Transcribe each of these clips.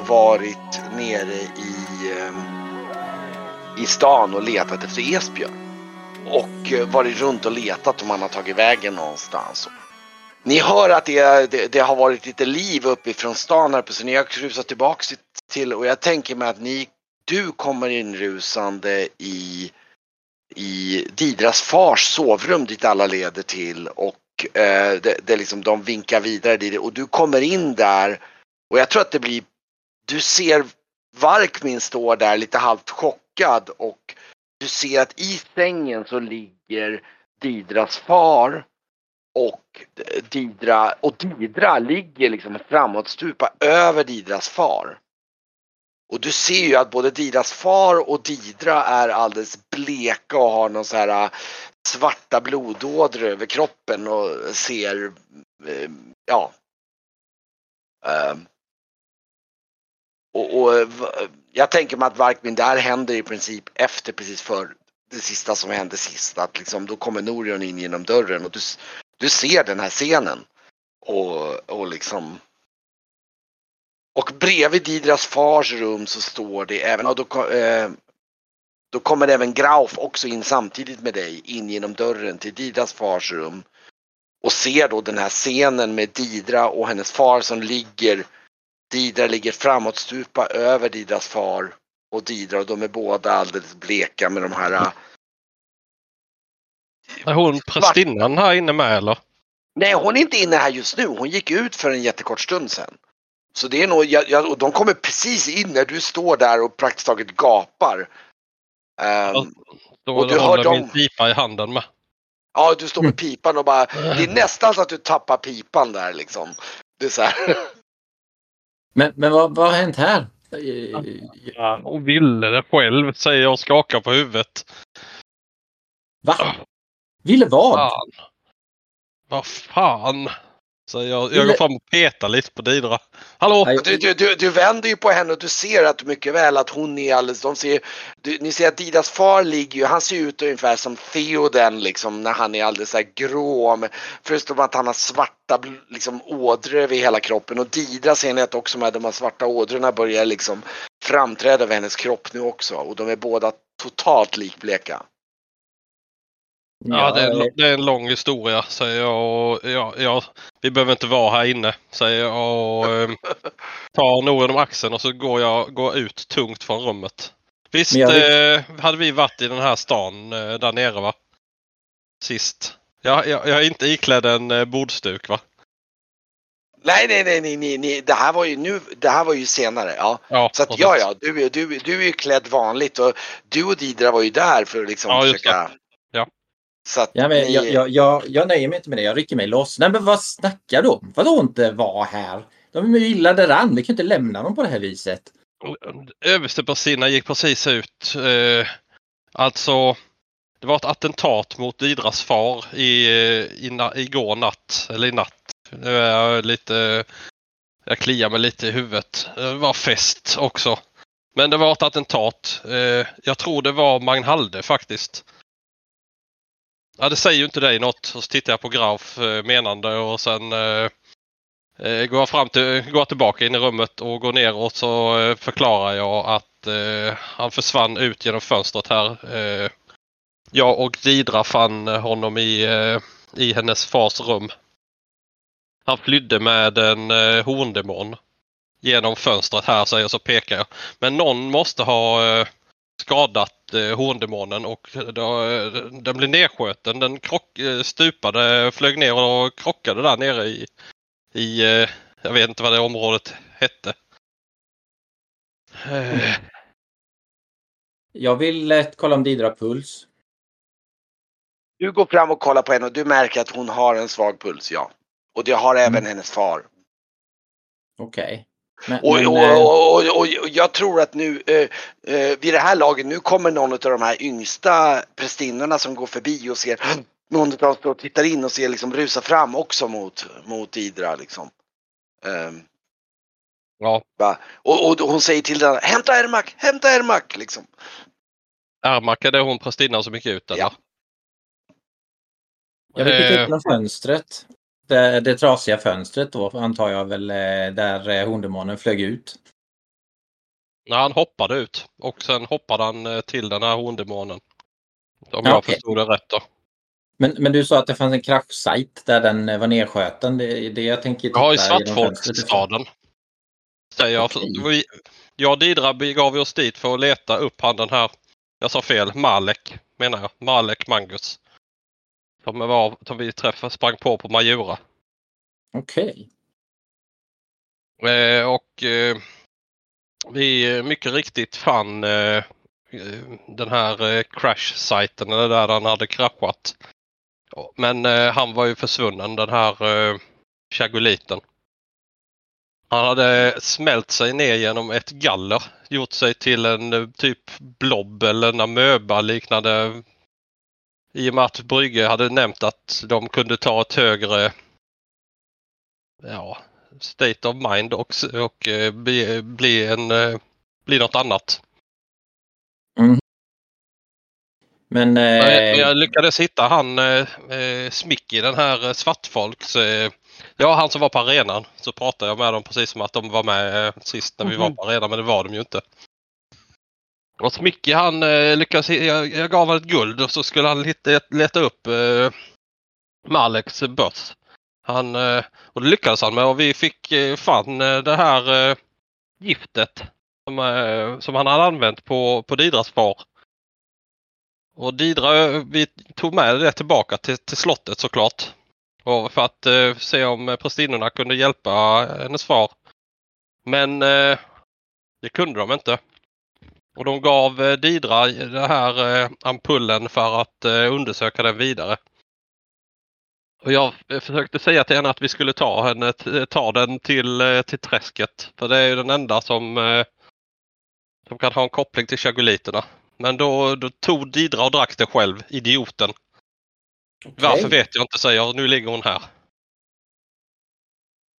har varit nere i, ehm, i stan och letat efter Esbjörn. Och eh, varit runt och letat om han har tagit vägen någonstans. Ni hör att det, det, det har varit lite liv uppifrån stan här på så ni har rusat tillbaks till- och jag tänker mig att ni, du kommer inrusande i, i Didras fars sovrum dit alla leder till och eh, det, det liksom, de vinkar vidare dit och du kommer in där och jag tror att det blir, du ser Varkmin står där lite halvt chockad och du ser att i sängen så ligger Didras far och Didra, och Didra ligger liksom framåtstupa över Didras far. Och du ser ju att både Didras far och Didra är alldeles bleka och har någon så här äh, svarta blodådror över kroppen och ser, äh, ja. Äh, och, och eh, jag tänker mig att Varkmin där händer i princip efter precis för det sista som hände sist. Att liksom, då kommer Norion in genom dörren och du, du ser den här scenen. Och, och liksom och bredvid Didras fars rum så står det även, och då, eh, då kommer även Grauf också in samtidigt med dig in genom dörren till Didras fars rum. Och ser då den här scenen med Didra och hennes far som ligger, Didra ligger framåtstupa över Didras far och Didra och de är båda alldeles bleka med de här eh, Är hon prästinnan här inne med eller? Nej, hon är inte inne här just nu. Hon gick ut för en jättekort stund sedan. Så det är nog, jag, jag, och de kommer precis in när du står där och praktiskt taget gapar. Ehm, Då Och du har håller dem- min pipa i handen med. ja, du står med pipan och bara, det är nästan så att du tappar pipan där liksom. Det är så här. Men, men vad, vad har hänt här? Ja, och ville det själv säger jag och skakar på huvudet. Va? Ville vad? Vad fan. Så jag, jag går fram och petar lite på Didra. Hallå! Du, du, du, du vänder ju på henne och du ser att mycket väl att hon är alldeles, de ser, du, ni ser att Didas far ligger ju, han ser ut ungefär som Theoden liksom när han är alldeles så här grå. Förutom att han har svarta liksom ådror över hela kroppen och Dida ser ni att också med de här svarta ådrorna börjar liksom framträda över hennes kropp nu också och de är båda totalt likbleka. Ja, det är, en- det är en lång historia säger jag. Och, ja, ja, vi behöver inte vara här inne säger jag och eh, tar Norden om axeln och så går jag går ut tungt från rummet. Visst jag eh, hade vi varit i den här stan eh, där nere va? Sist. Jag, jag, jag är inte iklädd en eh, bordsduk va? Nej, nej, nej, nej, nej, nej, det här var ju nu, det här var ju senare, ja. Ja, Så att ja, ja, du, är- du, du är ju klädd vanligt och du och Didra var ju där för att liksom Ja, försöka. Så att Ja, men ni, jag, jag, jag, jag nöjer mig inte med det. Jag rycker mig loss. Nej, men vad snackar du om? Vadå inte vara här? De är ju illa däran. Vi kan inte lämna dem på det här viset. Översteprästinnan gick precis ut. Eh, alltså, det var ett attentat mot Didras far i, eh, i, na, igår natt. Eller i natt. Nu är jag lite... Jag kliar mig lite i huvudet. Det var fest också. Men det var ett attentat. Eh, jag tror det var Magnhalde faktiskt. Ja, det säger ju inte dig något. Och så tittar jag på Grauf eh, menande och sen eh, eh, går jag fram till, eh, går jag tillbaka in i rummet och går ner och så eh, förklarar jag att eh, han försvann ut genom fönstret här. Eh, jag och Didra fann honom i, eh, i hennes fars rum. Han flydde med en eh, horndemon genom fönstret här säger jag så pekar jag. Men någon måste ha eh, skadat eh, horndemonen och då, eh, den blev nedskjuten. Den krock, eh, stupade, flög ner och krockade där nere i, i, eh, jag vet inte vad det området hette. Eh, Jag vill eh, kolla om Didra puls. du går fram och kollar på henne och du märker att hon har en svag puls, ja. Och det har även Mm. hennes far. Okej. Men, Och, men, och, eh, och, och, och, jag tror att nu, eh, eh, vid det här laget, nu kommer någon av de här yngsta prästinnorna som går förbi och ser någon av dem tittar in och ser liksom rusa fram också mot, mot Idra liksom. Ehm, ja, va? och, och hon säger till den, hämta Ermak, hämta Ermak liksom. Ermak, är det hon prästinnan som gick ut eller? Ja. jag vill titta Eh, ut genom fönstret. Det, det trasiga fönstret då antar jag väl eh, där eh, hondemånen flög ut. när han hoppade ut och sen hoppade han eh, till den här hondemånen. Om Ja, jag okej. förstod det rätt då. Men, men du sa att det fanns en kraschsajt där den eh, var nedskjuten. Det det jag tänker titta Ja, i. Svartfolksstaden. Säger jag. Vi, jag och Didra begav oss dit för att leta upp han den här, jag sa fel, Malek menar jag. Malek Mangus. Som, var, som vi träffade, sprang på på Majura. Okej. Eh, och eh, vi eh, mycket riktigt fann eh, den här eh, crash-sajten, eller där han hade kraschat. Men eh, han var ju försvunnen, den här eh, chagoliten. Han hade smält sig ner genom ett galler, gjort sig till en typ blob eller en amöba liknande. I och med att Brygge hade nämnt att de kunde ta ett högre ja, state of mind och, och eh, bli, bli, en, eh, bli något annat. Men Men jag, eh, jag lyckades hitta han eh, Smicky, den här svartfolks. Eh, ja, han som var på arenan. Så pratade jag med dem precis som att de var med eh, sist när vi var Mhm. på arenan, men det var de ju inte. Det var mycket han eh, lyckades, jag, jag gav honom ett guld och så skulle han leta, leta upp eh, Maleks börs. Han, eh, och det lyckades han med och vi fick eh, fan eh, det här eh, giftet som, eh, som han hade använt på, på Didras far. Och Didra, eh, vi tog med det tillbaka till, till slottet såklart. Och för att eh, se om eh, prästinnorna kunde hjälpa eh, hennes far. Men eh, det kunde de inte. Och de gav eh, Didra den här eh, ampullen för att eh, undersöka den vidare. Och jag försökte säga till henne att vi skulle ta, henne, ta den till, till träsket. För det är ju den enda som, som kan ha en koppling till chagoliterna. Men då, då tog Didra och drack det själv, idioten. Varför vet jag inte, säger jag. Nu ligger hon här.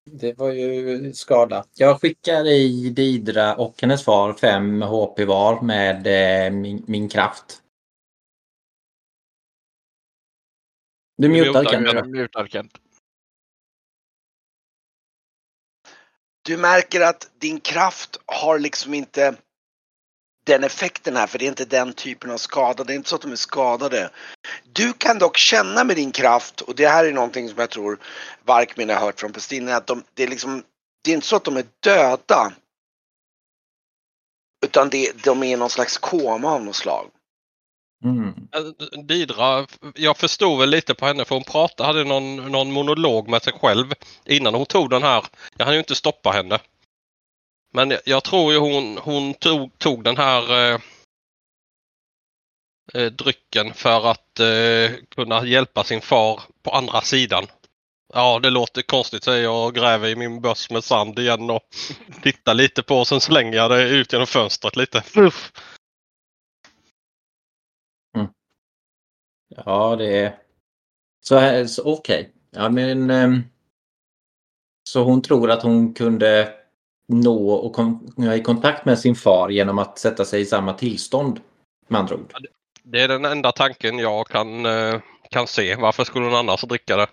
Det var ju skada. Jag skickar i Didra och hennes far 5 HP var med eh, min, min kraft. Du mutar Kent. Mutar Kent. Du märker att din kraft har liksom inte den effekten här, för det är inte den typen av skada. Det är inte så att de är skadade. Du kan dock känna med din kraft, och det här är någonting som jag tror Varkmin har hört från Pestinne, att de, det är liksom, det är inte så att de är döda. Utan det, de är i någon slags koma av något slag. Mm. Eh, Didra, jag förstod väl lite på henne för hon pratade, hade någon, någon monolog med sig själv innan hon tog den här. Jag hann ju inte stoppa henne. Men jag, jag tror ju hon, hon tog, tog den här eh, eh, drycken för att eh, kunna hjälpa sin far på andra sidan. Ja, det låter konstigt säger jag och gräver i min böss med sand igen och tittar lite på och sen slänger jag det ut genom fönstret lite. Uff. Mm. Ja, det är... Så, så okej. Ja, men... Um... Så hon tror att hon kunde nå och komma i kontakt med sin far genom att sätta sig i samma tillstånd. Med andra ord. Det är den enda tanken jag kan, eh, kan se. Varför skulle hon annars dricka det?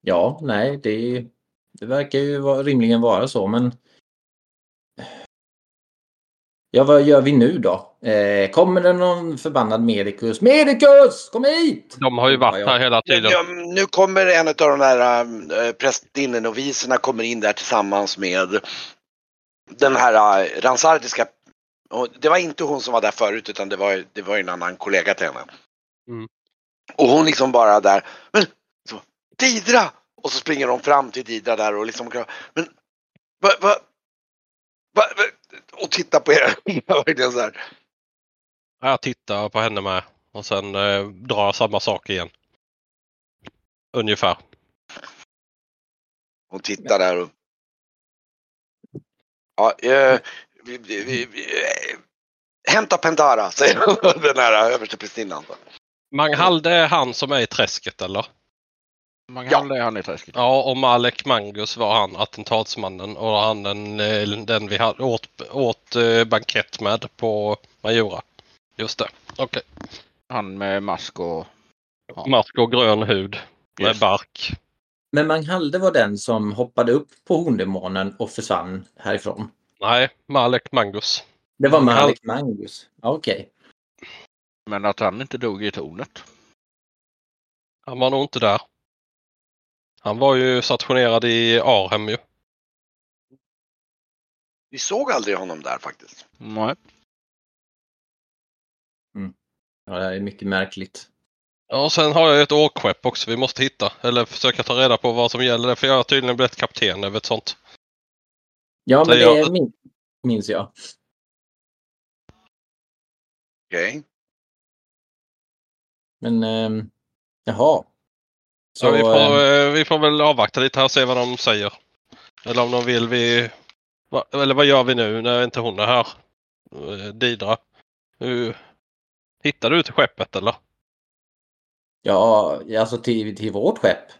Ja, nej, det, det verkar ju rimligen vara så, men... Ja, vad gör vi nu då? Eh, kommer det någon förbannad medikus? Medikus! Kom hit! De har ju varit Ja, här hela tiden. Ja, nu kommer en av de där äh, prästinnenoviserna kommer in där tillsammans med den här äh, Ransardiska. Och det var inte hon som var där förut utan det var, det var ju en annan kollega till henne. Mm. Och hon liksom bara där, men så, Didra! Och så springer de fram till Didra där och liksom, men vad, vad, vad, vad, och tittar på er. Verkligen så här. Jag tittar på henne med och sen eh, drar samma sak igen. Ungefär. Hon tittar där och... Ja, eh, vi, vi, vi, eh, hämta Pendara, säger den här översteprästinnan. Manghalde är han som är i träsket eller? Man Ja. kan ja. han i träsket. Ja, och Malek Mangus var han, attentatsmannen och han den, eh, den vi hade åt, åt eh, bankett med på Majora. Just det. Okej. Han med mask och... Ja. Mask och grön hud med Just. bark. Men Manghalde var den som hoppade upp på horndemonen och försvann härifrån. Nej, Malek Mangus. Det var Malik Mangus. Ja, Okej. Men att han inte dog i tornet. Han var nog inte där. Han var ju stationerad i Arhem ju. Vi såg aldrig honom där faktiskt. Nej. Ja, det är mycket märkligt. Ja, och sen har jag ett åkskepp också vi måste hitta. Eller försöka ta reda på vad som gäller. För jag har tydligen blivit kapten över ett sånt. Ja, men Så jag- det min, minns jag. Okej. Men ehm, jaha. Så, Så vi, får, ehm, eh, vi får väl avvakta lite här och se vad de säger. Eller om de vill vi... Va, eller vad gör vi nu när inte hon är här? Eh, Didra. Hittar du till skeppet eller? ja, alltså till, till vårt skepp.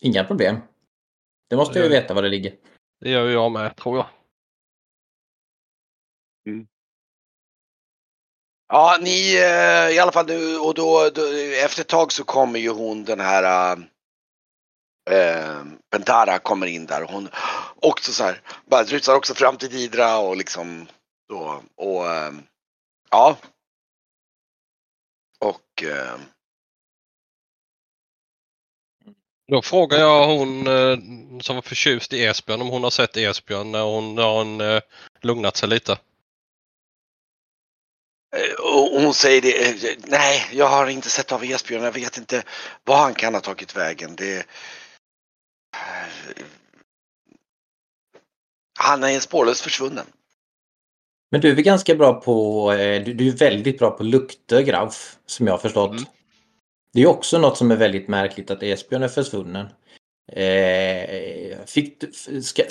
Inga problem. Det måste jag ju Ja. veta var det ligger. Det gör ju jag med tror jag. Ja, ni eh, i alla fall nu och då, då efter ett tag så kommer ju hon den här äh, Pentara kommer in där och hon också så här bara rusar också fram till Didra och liksom då och äh, ja. Och äh, Då frågar jag hon som var förtjust i Esbjörn om hon har sett Esbjörn när hon har hon, lugnat sig lite. Eh, Och hon säger det, eh, nej jag har inte sett av Esbjörn, jag vet inte var han kan ha tagit vägen. Det... Han är spårlöst försvunnen. Men du är väl ganska bra på, eh, du, är väldigt bra på lukter Grauf, som jag har förstått. Mm. Det är också något som är väldigt märkligt att Esbjörn är försvunnen. Eh, fick du, f- ska,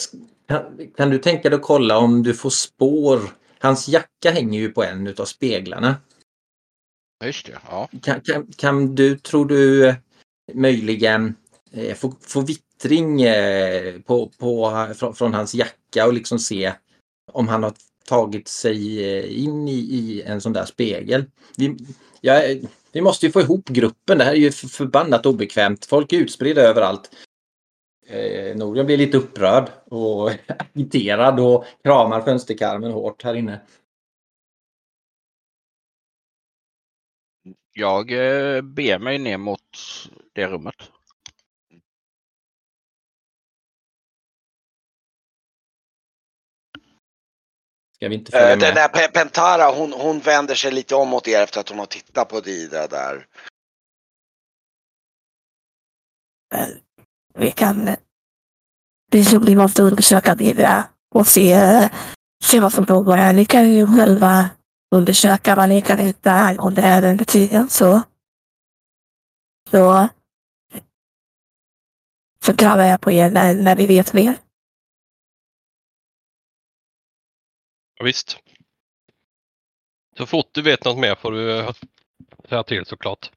kan, kan du tänka dig att kolla om du får spår? Hans jacka hänger ju på en utav speglarna. Just det. Ja. Kan, kan, kan du, tror du eh, möjligen eh, få, få vittring eh, på, på, från, från hans jacka och liksom se om han har tagit sig eh, in i, i en sån där spegel? Vi, ja, vi måste ju få ihop gruppen. Det här är ju för- förbannat obekvämt. Folk är utspridda överallt. Eh, Norian blir lite upprörd och agiterad och kramar fönsterkarmen hårt här inne. Jag eh, ber mig ner mot det rummet. Ska vi inte följa Eh, Den med? där Pe- Pentara hon, hon vänder sig lite om mot er efter att hon har tittat på Didra där. Vi kan... Vi vi måste undersöka det och se, eh, se vad som pågår här. Ni kan ju själva undersöka vad ni kan hitta angående ärendet. under tiden så. Så så jag på er när, när vi vet mer. Ja, visst. Så fort du vet något mer får du säga till såklart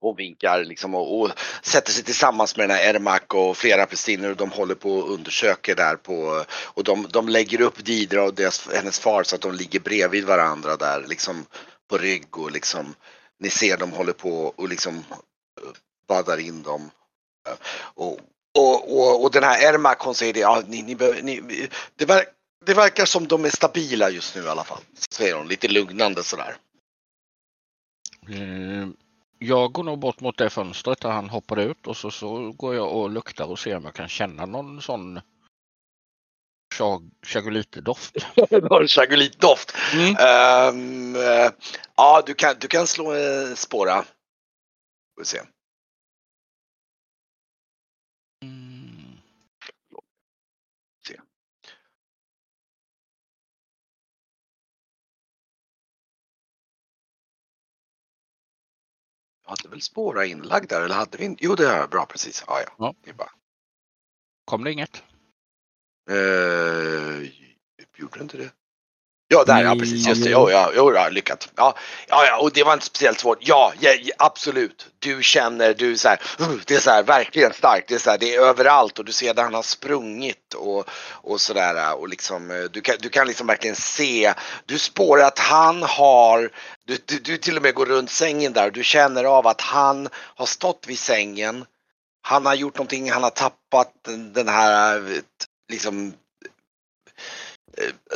och vinkar liksom och, och sätter sig tillsammans med den här Ermak och flera prästinnor och de håller på och undersöker där på och de, de lägger upp Didra och deras, hennes far så att de ligger bredvid varandra där liksom på rygg och liksom ni ser de håller på och liksom eh, badar in dem. Och, och, och, och den här Ermak hon säger det, ja, ni, ni, ni, det, verk, det verkar som de är stabila just nu i alla fall. Säger hon lite lugnande sådär. Mm jag går nog bort mot det fönstret där han hoppade ut och så, så går jag och luktar och ser om jag kan känna någon sån chag- chagolite-doft. Chagolitdoft. Mm. Ehm, eh, ja, du kan, du kan slå uh, spåra. Får vi se. Hade väl spåra inlagd där eller hade vi inte? Jo det har jag, bra precis. Ja, ja. Ja. Det är bara. Kom det inget? Uh, gjorde inte det? Ja, där ja, precis. Just det. Jo, ja, jo, ja, lyckat. Ja, ja, ja, och det var inte speciellt svårt. Ja, ja, ja, absolut. Du känner, du så här, "Uh", det är så här verkligen starkt. Det är så här, det är överallt och du ser där han har sprungit och, och så där och liksom eh, du kan, du kan liksom verkligen se. Du spårar att han har, du, du, du till och med går runt sängen där och du känner av att han har stått vid sängen. Han har gjort någonting, han har tappat den, här eh, liksom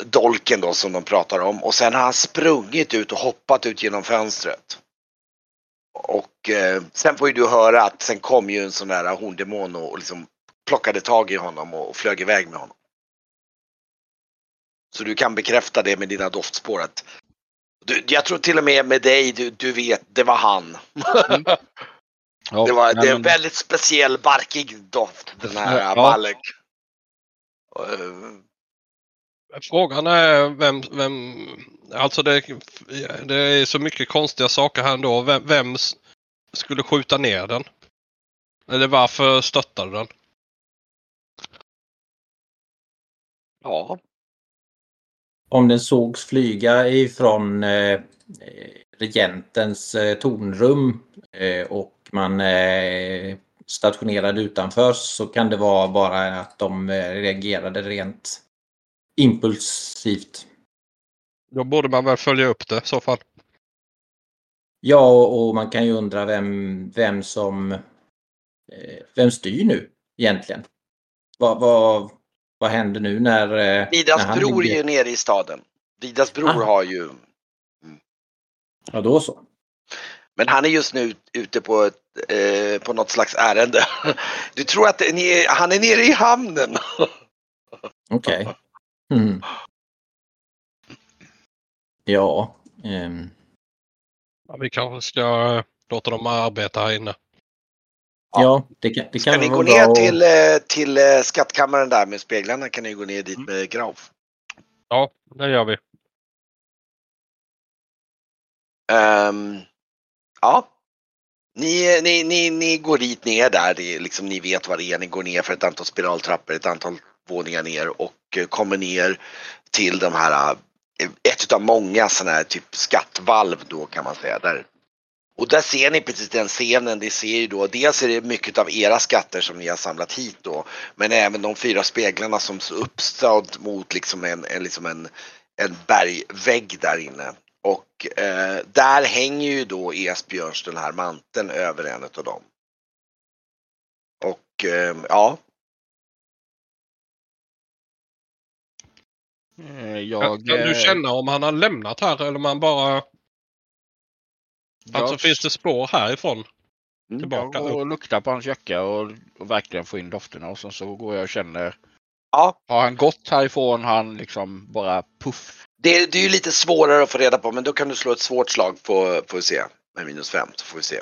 dolken då som de pratar om och sen har han sprungit ut och hoppat ut genom fönstret. Och eh, sen får ju du höra att sen kom ju en sån där horndemon och, och liksom plockade tag i honom och, och flög iväg med honom. Så du kan bekräfta det med dina doftspår att du, jag tror till och med med dig, du, du vet, det var han. Ja, det var det är en väldigt speciell barkig doft den här Ja. Malek. Frågan är vem, vem alltså det, det är så mycket konstiga saker här ändå. Vem, vem skulle skjuta ner den? Eller varför stöttade den? Ja, Om den sågs flyga ifrån eh, regentens eh, tornrum eh, och man eh, stationerade utanför så kan det vara bara att de eh, reagerade rent impulsivt. Då borde man väl följa upp det i så fall. Ja, och man kan ju undra vem, vem som eh, vem styr nu egentligen? Vad, vad, vad händer nu när, eh, när Didas han bror är ligger- ju nere i staden. Didas bror Ah. har ju, Ja, då så. men han är just nu ute på, ett, eh, på något slags ärende. Du tror att ni, är- han är nere i hamnen? Okej. Mm. Ja. ehm, Ja, vi kanske ska låta dem arbeta här inne. ja, det kan, det Ska kan ni vara gå ner att- till, eh, till eh, skattkammaren där med speglarna kan ni gå ner dit med Grauf. Ja, det gör vi. Ehm, ja. Ni, ni, ni, ni går dit ner där, det är liksom, ni vet vad det är. Ni går ner för ett antal spiraltrappor, ett antal våningar ner och eh, kommer ner till de här, eh, ett utav många sådana här typ skattvalv då kan man säga. Där. Och där ser ni precis den scenen, det ser ju då, dels är det mycket av era skatter som ni har samlat hit då, men även de fyra speglarna som står uppstådd mot liksom en, en, liksom en, en bergvägg där inne. Och eh, där hänger ju då Esbjörns den här manteln över en av dem. Och eh, ja, Jag, kan du eh, känna om han har lämnat här eller om han bara... jag, Alltså finns det spår härifrån? Mm. Tillbaka jag går och luktar på hans jacka och, och verkligen får in dofterna och sen så går jag och känner. ja Har han gått härifrån? Han liksom bara puff. det, det är ju lite svårare att få reda på men då kan du slå ett svårt slag på, får vi se. Med minus fem så får vi se.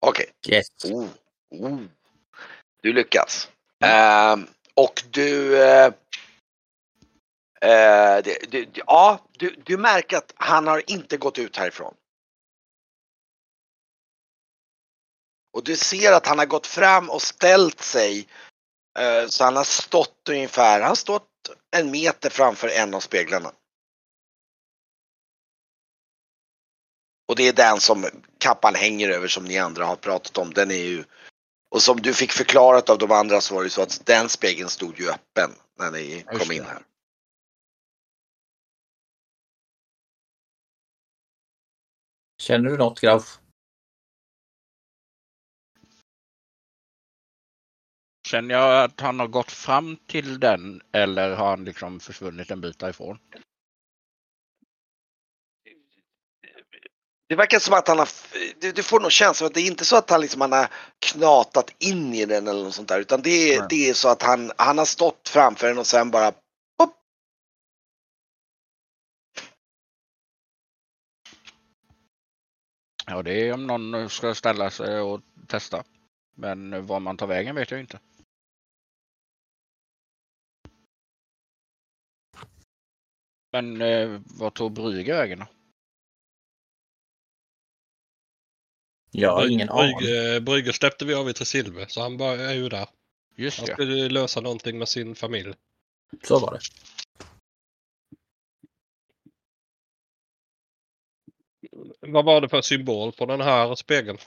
Okej. Yes. Oh, oh. Du lyckas. Ehm, och du... eh, eh, det, det, ja, du, du märker att han har inte gått ut härifrån. Och du ser att han har gått fram och ställt sig. eh, så han har stått ungefär, han har stått en meter framför en av speglarna. Och det är den som kappan hänger över som ni andra har pratat om. Den är ju och som du fick förklarat av de andra så var det så att den spegeln stod ju öppen när ni Just kom in här. Känner du något Graf? Känner jag att han har gått fram till den eller har han liksom försvunnit en bit därifrån? Det verkar som att han har, du, du får nog känslan att det är inte så att han liksom han har knatat in i den eller något sånt där utan det är, Nej. det är så att han, han har stått framför den och sen bara pop, Ja, det är om någon ska ställa sig och testa. Men var man tar vägen vet jag inte. Men eh, vad tog Brüger vägen då? Jag har ingen aning. Brygge, Brygge släppte vi av i Tresilve så han bara är ju där. Just Han det. skulle lösa någonting med sin familj. Så var det. Vad var det för symbol på den här spegeln?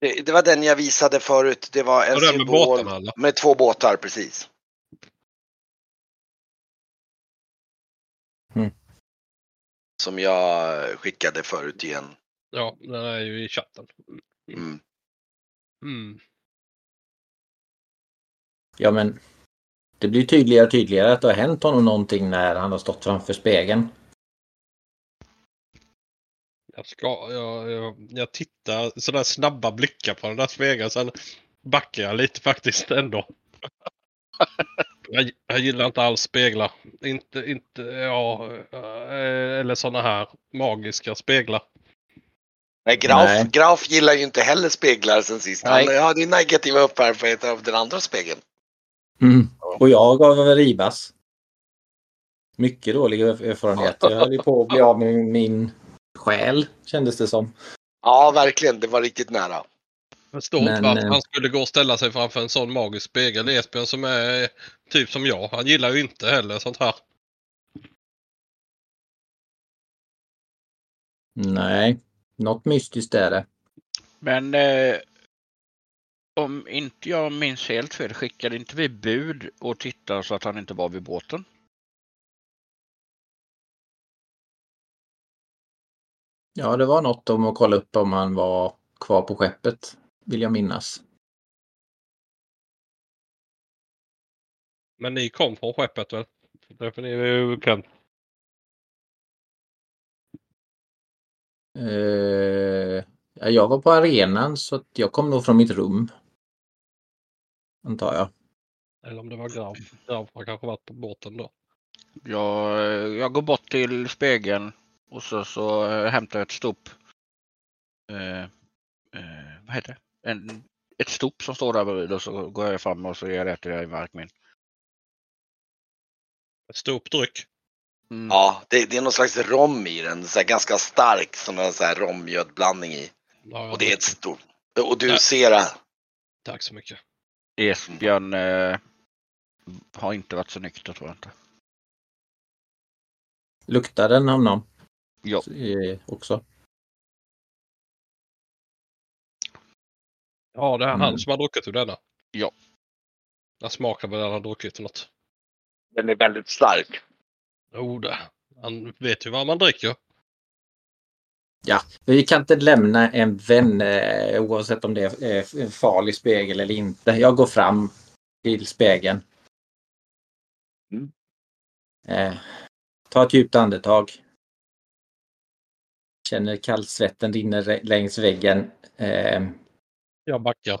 Det, det var den jag visade förut. Det var en Var det med symbol båtarna med två båtar precis. Mm. Som jag skickade förut igen. Ja, den är ju i chatten. Mm. Mm. Ja, men det blir tydligare och tydligare att det har hänt honom någonting när han har stått framför spegeln. Jag, ska, jag, jag, jag tittar sådär snabba blickar på den där spegeln. Sen backar jag lite faktiskt ändå. jag, jag gillar inte alls speglar. Inte, inte, ja, eh, eller sådana här magiska speglar. Nej, Graf, Nej. Graf gillar ju inte heller speglar sen sist. Han Nej. hade ju negativa erfarenheter av den andra spegeln. Mm. Och jag gav Ribas. Mycket dålig erfarenhet. Jag höll ju på att bli av med min själ kändes det som. Ja, verkligen. Det var riktigt nära. Jag förstår Men, inte varför eh, han skulle gå och ställa sig framför en sån magisk spegel. Esbjörn som är typ som jag. Han gillar ju inte heller sånt här. Nej, något mystiskt är det. Men eh, om inte jag minns helt fel, skickade inte vi bud och tittade så att han inte var vid båten? Ja, det var något om att kolla upp om han var kvar på skeppet. Vill jag minnas. Men ni kom från skeppet väl? Därför ni är ju bekant. Eh, ja, jag var på arenan så att jag kom nog från mitt rum. Antar jag. Eller om det var Graf. Graf har kanske varit på båten då. Jag, jag går bort till spegeln och så, så hämtar jag ett stop. Eh, eh, vad heter det? En, ett stop som står där bredvid och så går jag fram och så ger jag det till dig i Markmin. Ett stort dryck. Mm. Ja, det, det är någon slags rom i den. Så här, ganska stark som en rommjödblandning i. Ja, Och det är ett stort. Och du Ja. ser att Tack så mycket. Esbjörn eh, har inte varit så nykter tror jag inte. Luktar den honom? Ja. Eh, också. Ja, det är Mm. han som har druckit ur denna. Ja. Jag smakar vad han har druckit för något. den är väldigt stark. Det. Han vet ju vad man dricker. Ja, vi kan inte lämna en vän eh, oavsett om det är en farlig spegel eller inte. Jag går fram till spegeln. Mm. Eh, ta ett djupt andetag. Känner kallsvetten rinner längs väggen. Eh, Jag backar.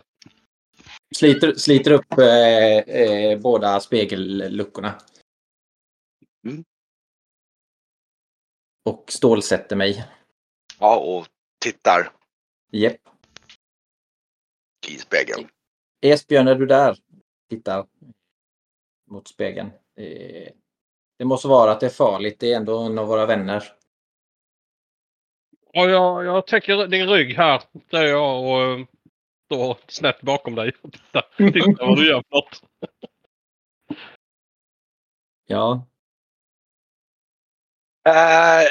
sliter, sliter upp eh, eh, båda spegelluckorna. Mm. Och stålsätter mig. Ja, och tittar Japp. i spegeln. Esbjörn, är du där? Tittar mot spegeln. Eh, Det måste vara att det är farligt. Det är ändå en av våra vänner. Ja, jag, jag täcker din rygg här. Där jag och eh, står snett bakom dig. Titta, titta vad du gör för något. Ja, Eh,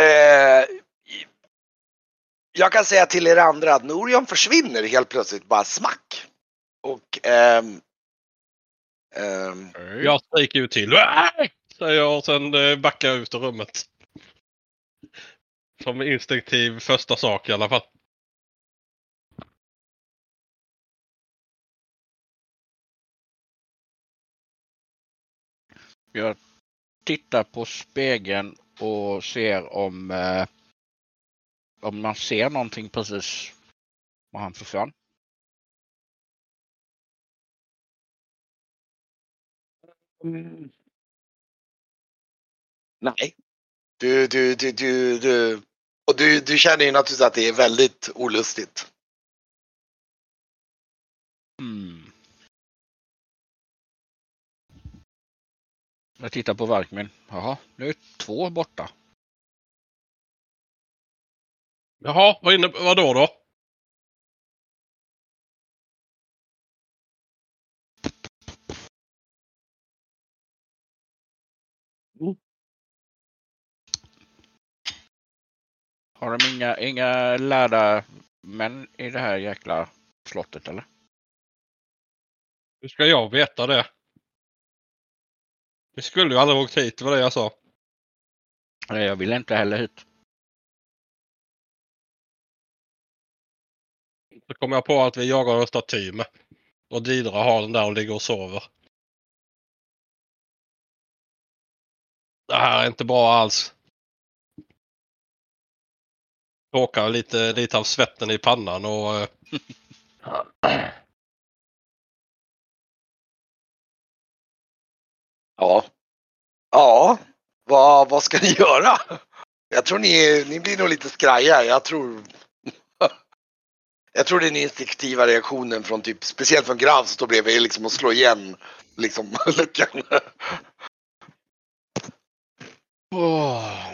eh, jag kan säga till er andra att Norion försvinner helt plötsligt, bara smack. Och ehm, ehm, Jag skriker ju till. Äh! Säger jag och sen eh, backar jag ut ur rummet. Som instinktiv första sak i alla fall. Jag tittar på spegeln och ser om, eh, om man ser någonting precis var han försvann. mm, nej. Du, du, du, du, du. Och du, du känner ju naturligtvis att det är väldigt olustigt. Jag tittar på Varkmin. Jaha, nu är två borta. Jaha, vad, inne, vad då då? Har de inga, inga lärda män i det här jäkla slottet eller? Hur ska jag veta det? Vi skulle ju aldrig åkt hit, det var det jag sa. Nej, jag vill inte heller hit. Så kom jag på att vi jagar en staty med. Och Didra har den där och ligger och sover. Det här är inte bra alls. Råkar lite, lite av svetten i pannan och... Ja. Ja, vad, vad ska ni göra? Jag tror ni, ni blir nog lite skraja. Jag tror... Jag tror det är den instinktiva reaktionen från typ, speciellt från Grav som står bredvid liksom och slår igen liksom luckan. Åh.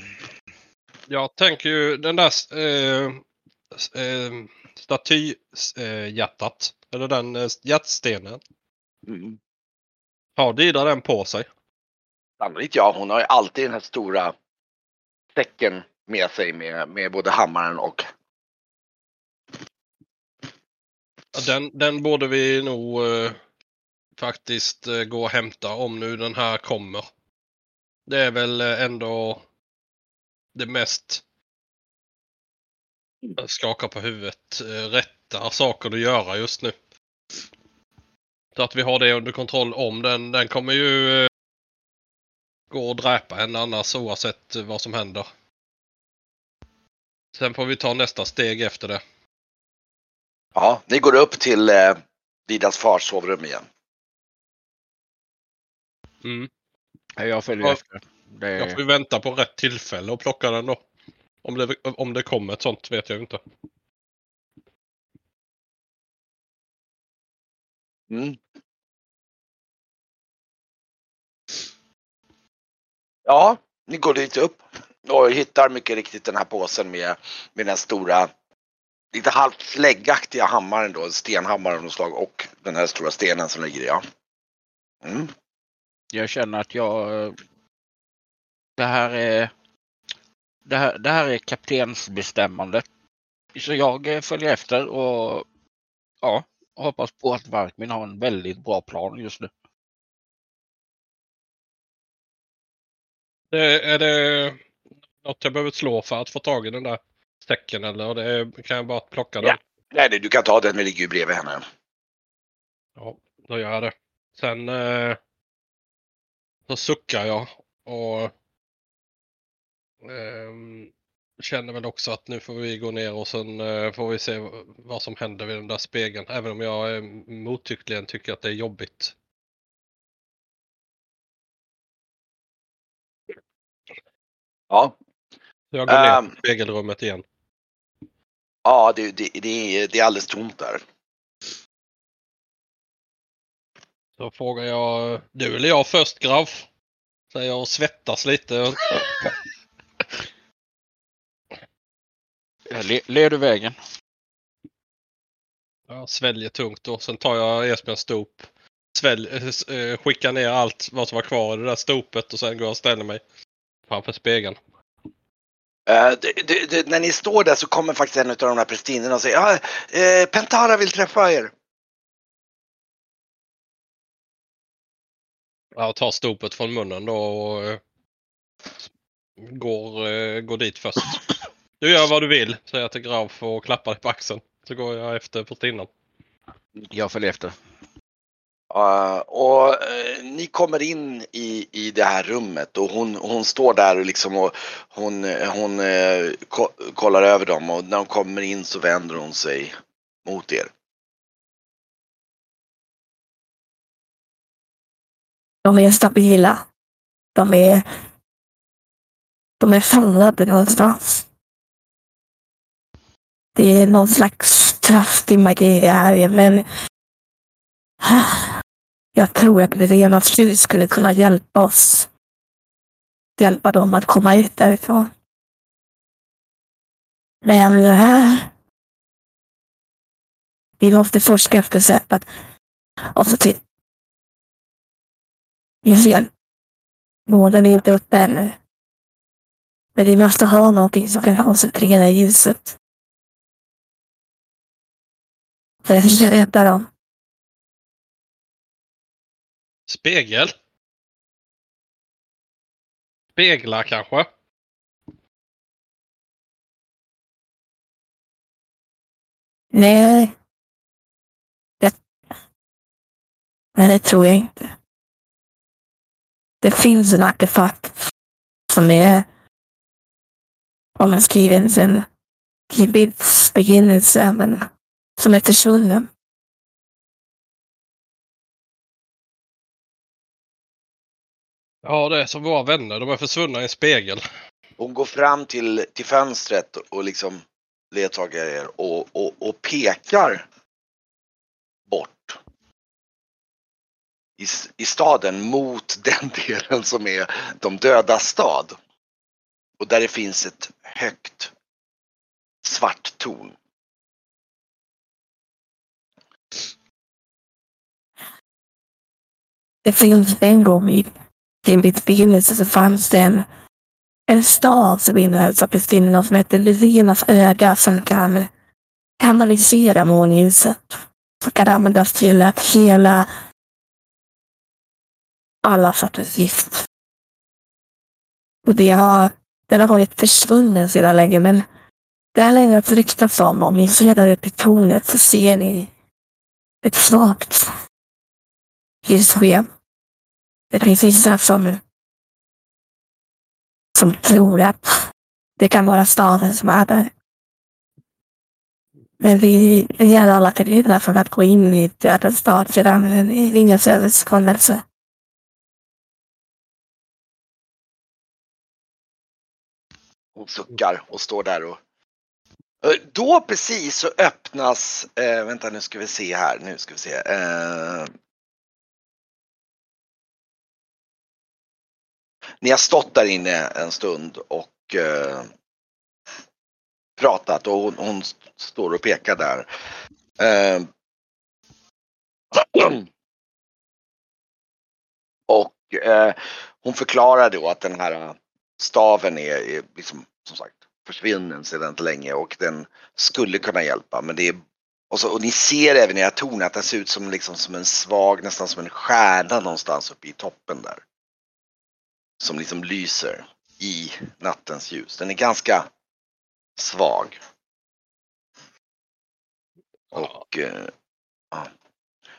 Jag tänker ju den där eh, eh, statyhjärtat. Eller den eh, hjärtstenen. Mm. Har Didra den på sig? Sannolikt ja, hon har ju alltid den här stora säcken med sig med, med både hammaren och Ja, Den, den borde vi nog eh, faktiskt eh, gå och hämta om nu den här kommer. Det är väl eh, ändå det mest jag skakar på huvudet eh, rätta saker att göra just nu. Så att vi har det under kontroll om den. Den kommer ju eh, gå och dräpa henne annars oavsett eh, vad som händer. Sen får vi ta nästa steg efter det. Ja, ni går upp till eh, Didas fars sovrum igen. Mm. Jag följer Ja. efter. Det... Jag får ju vänta på rätt tillfälle och plocka den då. Om det, om det kommer ett sånt vet jag inte. Mm. Ja, ni går dit upp och hittar mycket riktigt den här påsen med, med den stora, lite halvt släggaktiga hammaren då, stenhammaren av något slag och den här stora stenen som ligger i. Ja. Mm. Jag känner att jag... Eh, det här är... Det här, det här är kaptensbestämmande. Så jag eh, följer efter och ja, hoppas på att Varkmin har en väldigt bra plan just nu. Det, är det något jag behöver slå för att få tag i den där säcken eller det, kan jag bara plocka den? Ja. Nej, du kan ta den, vi ligger ju bredvid henne. Ja, då gör jag det. Sen eh, så suckar jag och ehm, känner väl också att nu får vi gå ner och sen eh, får vi se vad som händer vid den där spegeln. Även om jag eh, mottryckligen tycker att det är jobbigt. Ja, jag går ner Ehm. till spegelrummet igen. ja det, det, det, är, det är alldeles tomt där. Så frågar jag, du eller jag först grav? Säger jag och svettas lite. Jag le, leder vägen. Jag sväljer tungt och sen tar jag Esbjörns stop. Svälj, eh, s- eh, skickar ner allt vad som var kvar i det där stopet och sen går jag och ställer mig framför spegeln. Eh, det, det, det, när ni står där så kommer faktiskt en av de här prästinnorna och säger ja, eh, Pentara vill träffa er. Jag tar stopet från munnen då och eh, går, går dit först. Du gör vad du vill, säger jag till Graf och klappar dig på axeln. Så går jag efter prästinnan. Jag följer efter. Eh, och eh, ni kommer in i, i det här rummet och hon, hon står där och liksom och hon, hon eh, ko- kollar över dem och när de kommer in så vänder hon sig mot er. De är stabila. De är... De är samlade någonstans. Det är någon slags kraftig magi här, men... Jag tror att det rena slut skulle kunna hjälpa oss. Hjälpa dem att komma ut därifrån. Men. Eh, vi måste forska efter sättet. Och så till... Vi ser. Månen är inte uppe ännu. Men vi måste ha någonting som kan koncentrera ljuset. Rädda dem. Spegel? Speglar kanske? Nej. Det... Nej, det tror jag inte. Det finns en artefakt som är omskriven sen Kibits begynnelse, men som är försvunnen. Ja, det är som våra vänner. De är försvunna i en spegel. Hon går fram till, till fönstret och liksom ledsagar er och, och, och pekar bort i, i staden mot den delen som är de döda stad. Och där det finns ett högt svart torn. Det finns en gång i Kibits begynnelse så fanns det en, en stad som innehölls av kristinnorna som hette Levinas öga som kan kanalisera månljuset. Som kan användas till att hela alla sorters gift. Och det har, den har varit försvunnen sedan länge men det har länge ryktats om, om ni ser där uppe i tornet så ser ni ett svagt ljussken. Det finns vissa som, som tror att det kan vara staden som är där. Men vi ger alla krediterna för att gå in i dödens stad sedan Ringens överenskommelse. Hon suckar och står där och eh, då precis så öppnas, eh, vänta nu ska vi se här, nu ska vi se. Eh, ni har stått där inne en stund och eh, pratat och hon, hon står och pekar där. Eh, och eh, hon förklarar då att den här eh, staven är, är liksom, som sagt försvunnen sedan länge och den skulle kunna hjälpa men det är och, så, och ni ser även i här tornet att det ser ut som, liksom, som en svag, nästan som en stjärna någonstans uppe i toppen där. Som liksom lyser i nattens ljus. Den är ganska svag. Och, eh, ja.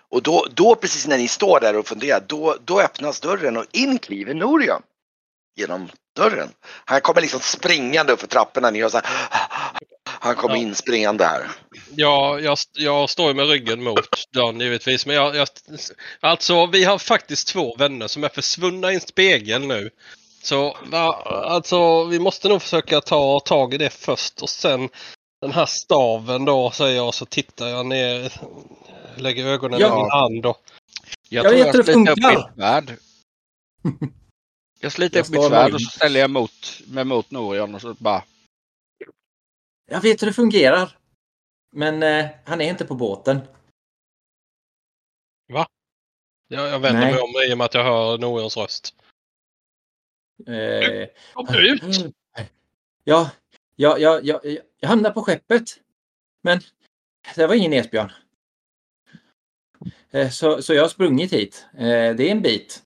och då, då precis när ni står där och funderar, då, då öppnas dörren och in kliver Norion. Genom dörren. Han kommer liksom springande upp för trapporna. Ni hör så här, han kommer Ja. in springande här. Ja, jag, jag står ju med ryggen mot dörren givetvis. Men jag, jag, alltså, vi har faktiskt två vänner som är försvunna i en spegel nu. Så alltså, vi måste nog försöka ta tag i det först och sen den här staven då säger jag så tittar jag ner, lägger ögonen Ja. i min hand och Jag, Jag tror vet jag hur det sliter upp funkar. Jag sliter Jag upp mitt svärd och så ställer jag mot, mig mot Norion och så bara Jag vet hur det fungerar. Men eh, han är inte på båten. jag, jag vänder Nej. mig om i och med att jag hör Norions röst. Eh, Kom ut! Ja, ja, ja, ja, jag hamnade på skeppet. Men det var ingen Esbjörn. Eh, Så, så jag har sprungit hit. Eh, Det är en bit.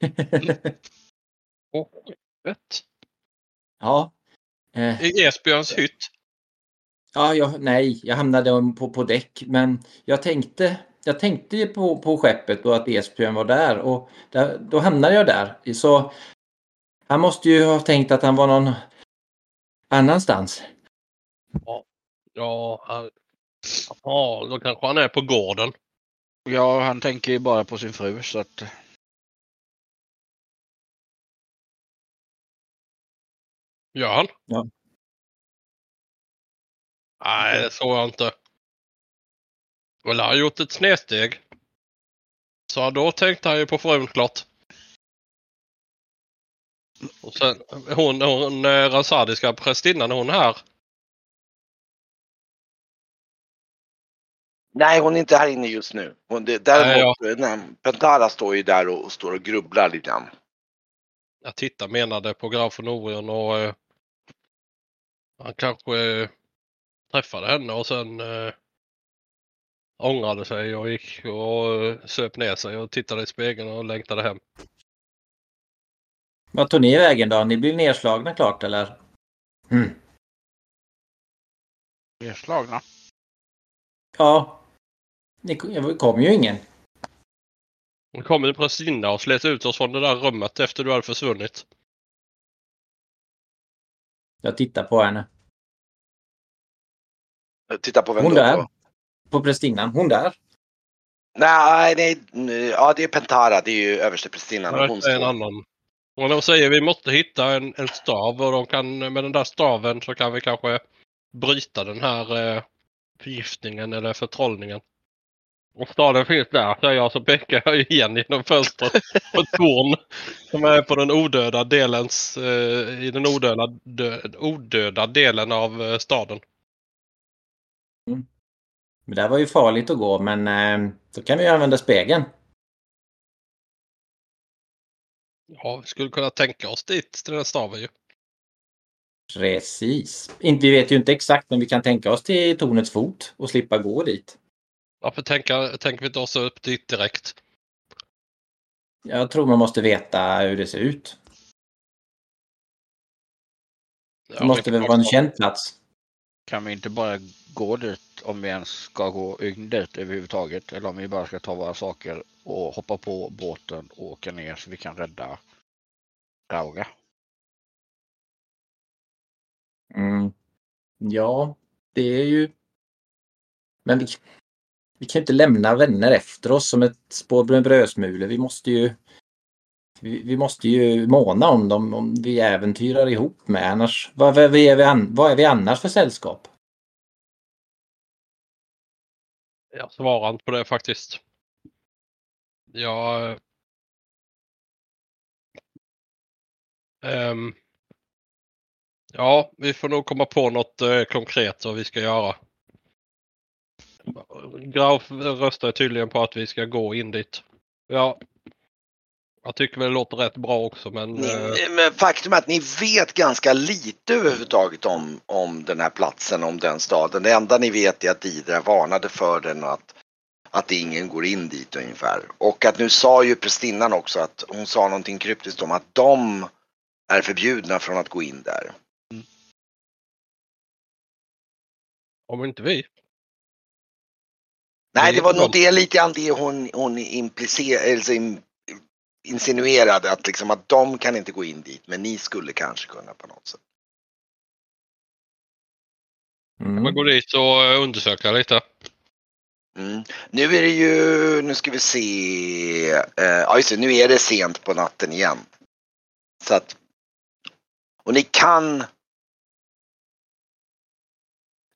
Vet. Ja. Eh, I Esbjörns hytt. Ja, jag, nej, jag hamnade på, på däck. Men jag tänkte, jag tänkte ju på, på skeppet och att Esbjörn var där. Och där, då hamnade jag där. Så han måste ju ha tänkt att han var någon annanstans. Ja, han, ja, då kanske han är på gården. Ja, han tänker ju bara på sin fru så att Gör han? Ja. Nej, det såg jag inte. Väl han gjort ett snedsteg. Så då tänkte han ju på frun klart. Och sen hon, hon eh, Razadiska prästinnan, hon här. Nej, hon är inte här inne just nu. Hon, däremot, nej, ja. Eh, Pentara står ju där och, och står och grubblar lite grann. Jag tittar menade på Graf von Orion och eh, han kanske eh, träffade henne och sen eh, ångrade sig och gick och eh, söp ner sig och tittade i spegeln och längtade hem. Vad tog ni vägen då? Ni blev nedslagna klart eller? Mm. Nedslagna? Ja. Ni kom ju ingen. Nu kom en prästinna och slet ut oss från det där rummet efter du hade försvunnit. Jag tittar på henne. Titta på vem Hon då? där. På prästinnan. Hon där. Nej, nej, ja det är Pentara, det är ju översteprästinnan. Hon Det är en annan. Och de säger vi måste hitta en, en stav och de kan, med den där staven så kan vi kanske bryta den här eh, förgiftningen eller förtrollningen. Och staden finns där, säger jag så pekar jag igen genom fönstret på ett torn som är på den odöda delens, eh, i den odöda, dö, odöda delen av eh, staden. Men det här var ju farligt att gå men eh, då kan vi använda spegeln. Ja, vi skulle kunna tänka oss dit till den staven ju. Precis. Inte, vi vet ju inte exakt men vi kan tänka oss till tornets fot och slippa gå dit. Varför tänker, tänker vi inte oss upp dit direkt? Jag tror man måste veta hur det ser ut. Det Ja, måste vi- väl vara en känd plats. Kan vi inte bara gå dit om vi ens ska gå in dit överhuvudtaget? Eller om vi bara ska ta våra saker och hoppa på båten och åka ner så vi kan rädda Rauga? Mm. Ja, det är ju... Men vi, vi kan ju inte lämna vänner efter oss som ett spår med brödsmulor. Vi måste ju... Vi, vi måste ju måna om dem om vi äventyrar ihop med annars. Vad, vad, är vi an, vad är vi annars för sällskap? Jag svarar inte på det faktiskt. Jag... Ähm, ja, vi får nog komma på något äh, konkret vad vi ska göra. Graf röstar tydligen på att vi ska gå in dit. Ja, jag tycker väl det låter rätt bra också men... eh, Ni, men faktum är att ni vet ganska lite överhuvudtaget om, om den här platsen, om den staden. Det enda ni vet är att Didra varnade för den och att, att ingen går in dit ungefär. Och att nu sa ju prästinnan också att hon sa någonting kryptiskt om att de är förbjudna från att gå in där. om inte vi. Nej, Det var nog det lite grann det hon, hon implicerade, alltså in, insinuerade att liksom att de kan inte gå in dit, men ni skulle kanske kunna på något sätt. Mm. Man går dit och eh, undersöka lite. Mm. Nu är det ju, nu ska vi se, eh, ja just det, nu är det sent på natten igen. Så att, och ni kan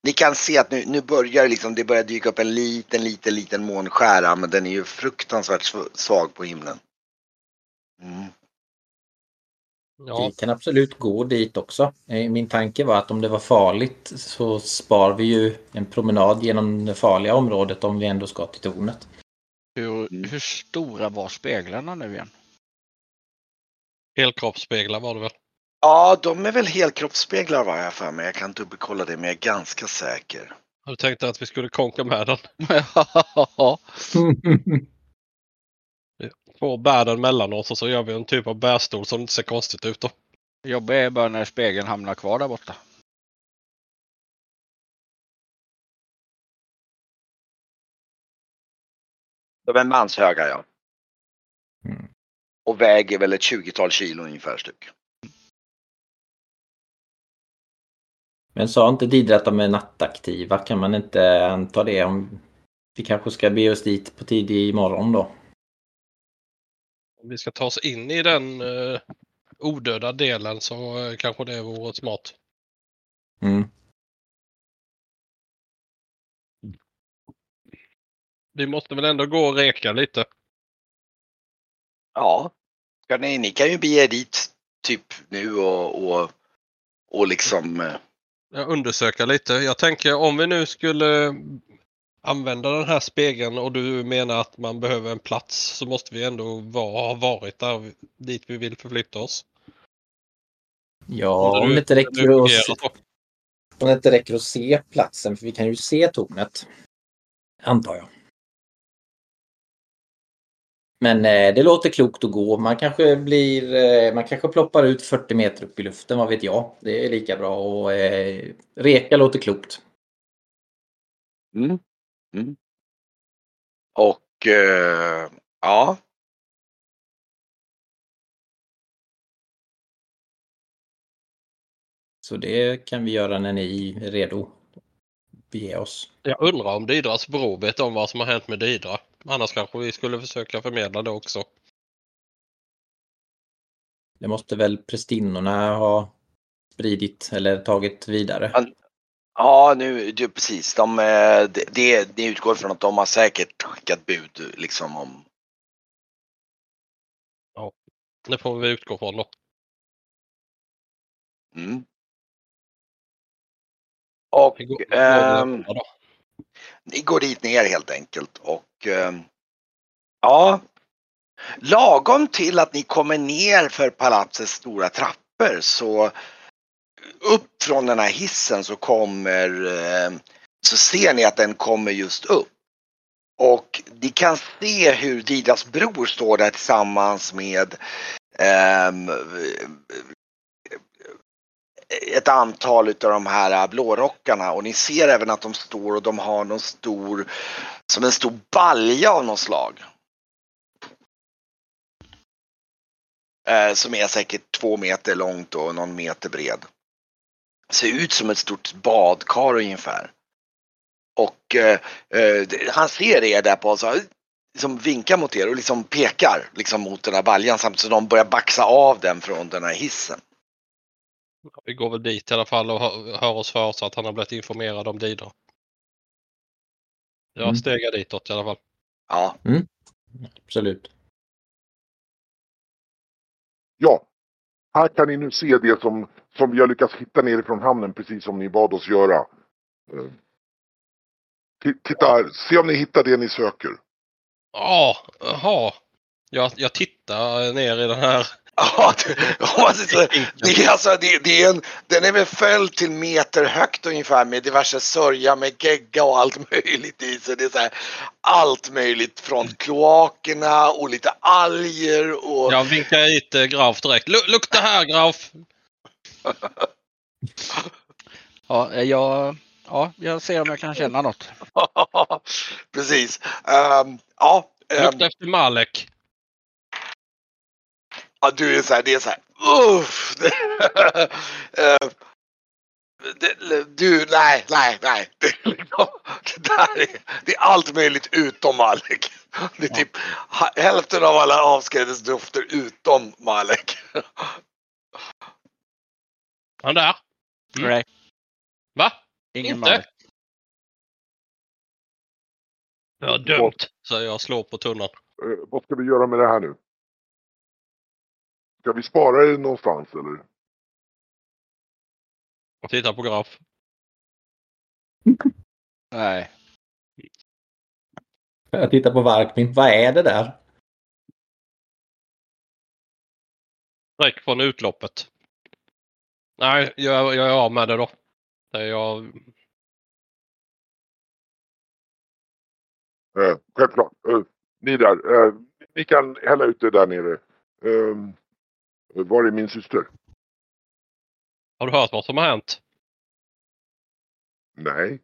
ni kan se att nu, nu börjar liksom, det börjar dyka upp en liten, liten, liten månskära men den är ju fruktansvärt sv- svag på himlen. Mm. Ja, Vi kan absolut gå dit också. Eh, Min tanke var att om det var farligt så spar vi ju en promenad genom det farliga området om vi ändå ska till tornet. Hur, Mm. hur stora var speglarna nu igen? helkroppsspeglar var det väl? Ja, de är väl helkroppsspeglar var jag för mig. Jag kan dubbelkolla det men jag är ganska säker. Jag tänkte att vi skulle konka med den. Ja, Två bär den mellan oss och så gör vi en typ av bärstol som inte ser konstigt ut då. Jobbigt är bara när spegeln hamnar kvar där borta. De är manshöga ja. Mm. Och väger väl ett 20-tal kilo ungefär styck. Men sa inte Didra att de är nattaktiva? Kan man inte anta det om vi kanske ska be oss dit på tidig morgon då? Om vi ska ta oss in i den eh, odöda delen så eh, kanske det vore smart. Mm. Vi måste väl ändå gå och reka lite. Ja. Ska ni, ni kan ju bege er dit typ nu och, och, och liksom undersöka lite. Jag tänker om vi nu skulle använda den här spegeln och du menar att man behöver en plats så måste vi ändå vara, ha varit där dit vi vill förflytta oss. Ja, Om det inte räcker att, se- om det inte räcker att se platsen, för vi kan ju se tornet. Antar jag. Men eh, det låter klokt att gå. Man kanske blir, eh, man kanske ploppar ut 40 meter upp i luften, vad vet jag. Det är lika bra. Och eh, reka låter klokt. Mm. Mm. Och eh, ja. Så det kan vi göra när ni är redo. Bege oss. Jag undrar om Didras bror vet om vad som har hänt med Didra. Annars kanske vi skulle försöka förmedla det också. Det måste väl prästinnorna ha spridit eller tagit vidare. Ja. Ja, nu, det, precis. De, eh, det, det, det utgår från att de har säkert skickat bud liksom om... Det får vi utgå från då. Mm. Och går, går ehm, då ni går dit ner helt enkelt och ehm, ja, lagom till att ni kommer ner för palatsets stora trappor så upp från den här hissen så kommer ehm, så ser ni att den kommer just upp. Och ni kan se hur Didas bror står där tillsammans med eh, ett antal utav de här äh, blårockarna och ni ser även att de står och de har någon stor, som en stor balja av något slag. Eh, som är säkert två meter långt och någon meter bred. Ser ut som ett stort badkar ungefär. Och eh, eh, han ser er där på så liksom vinkar mot er och liksom pekar liksom mot den här baljan samtidigt som de börjar baxa av den från den här hissen. Vi går väl dit i alla fall och hör, oss för så att han har blivit informerad om Didra. Jag Mm. stegar ditåt i alla fall. Ja, Absolut. Ja, här kan ni nu se det som, som vi har lyckats hitta nerifrån hamnen precis som ni bad oss göra. Eh, ti- Titta här, se om ni hittar det ni söker. Ja, jaha. Jag, jag tittar ner i den här. Ja, det, om man säger så, det är alltså, det, det är en, den är väl följd till meter högt ungefär med diverse sörja med gegga och allt möjligt i. Så det är så här, allt möjligt från kloakerna och lite alger och... Jag vinkar hit eh, Graf direkt. Lu- Lukta här Graf! Ja, eh, jag, ja, jag ser om jag kan känna något. Precis. Ehm, ja, ehm, Lukta efter Malek. Ja, du är så här, det är så här, uff. Det, du, nej, nej, nej. Det, är liksom, det där är, det är allt möjligt utom Malek. Det är typ hälften av alla avskrädesdofter utom Malek. Han där. Mm. Nej, Va? ingen Inte? Malek. Ja, dumt. Så jag slår på tunnan. Eh, vad ska vi göra med det här nu? Ska vi spara det någonstans eller? Och tittar på Graf. Nej. Jag tittar på Varkmin. Vad är det där? Sträck från utloppet. Nej, jag, jag är av med det då. Det är jag... Eh, självklart. Eh, ni där, eh, ni kan hälla ut det där nere. Eh, var är min syster? Har du hört vad som har hänt? Nej.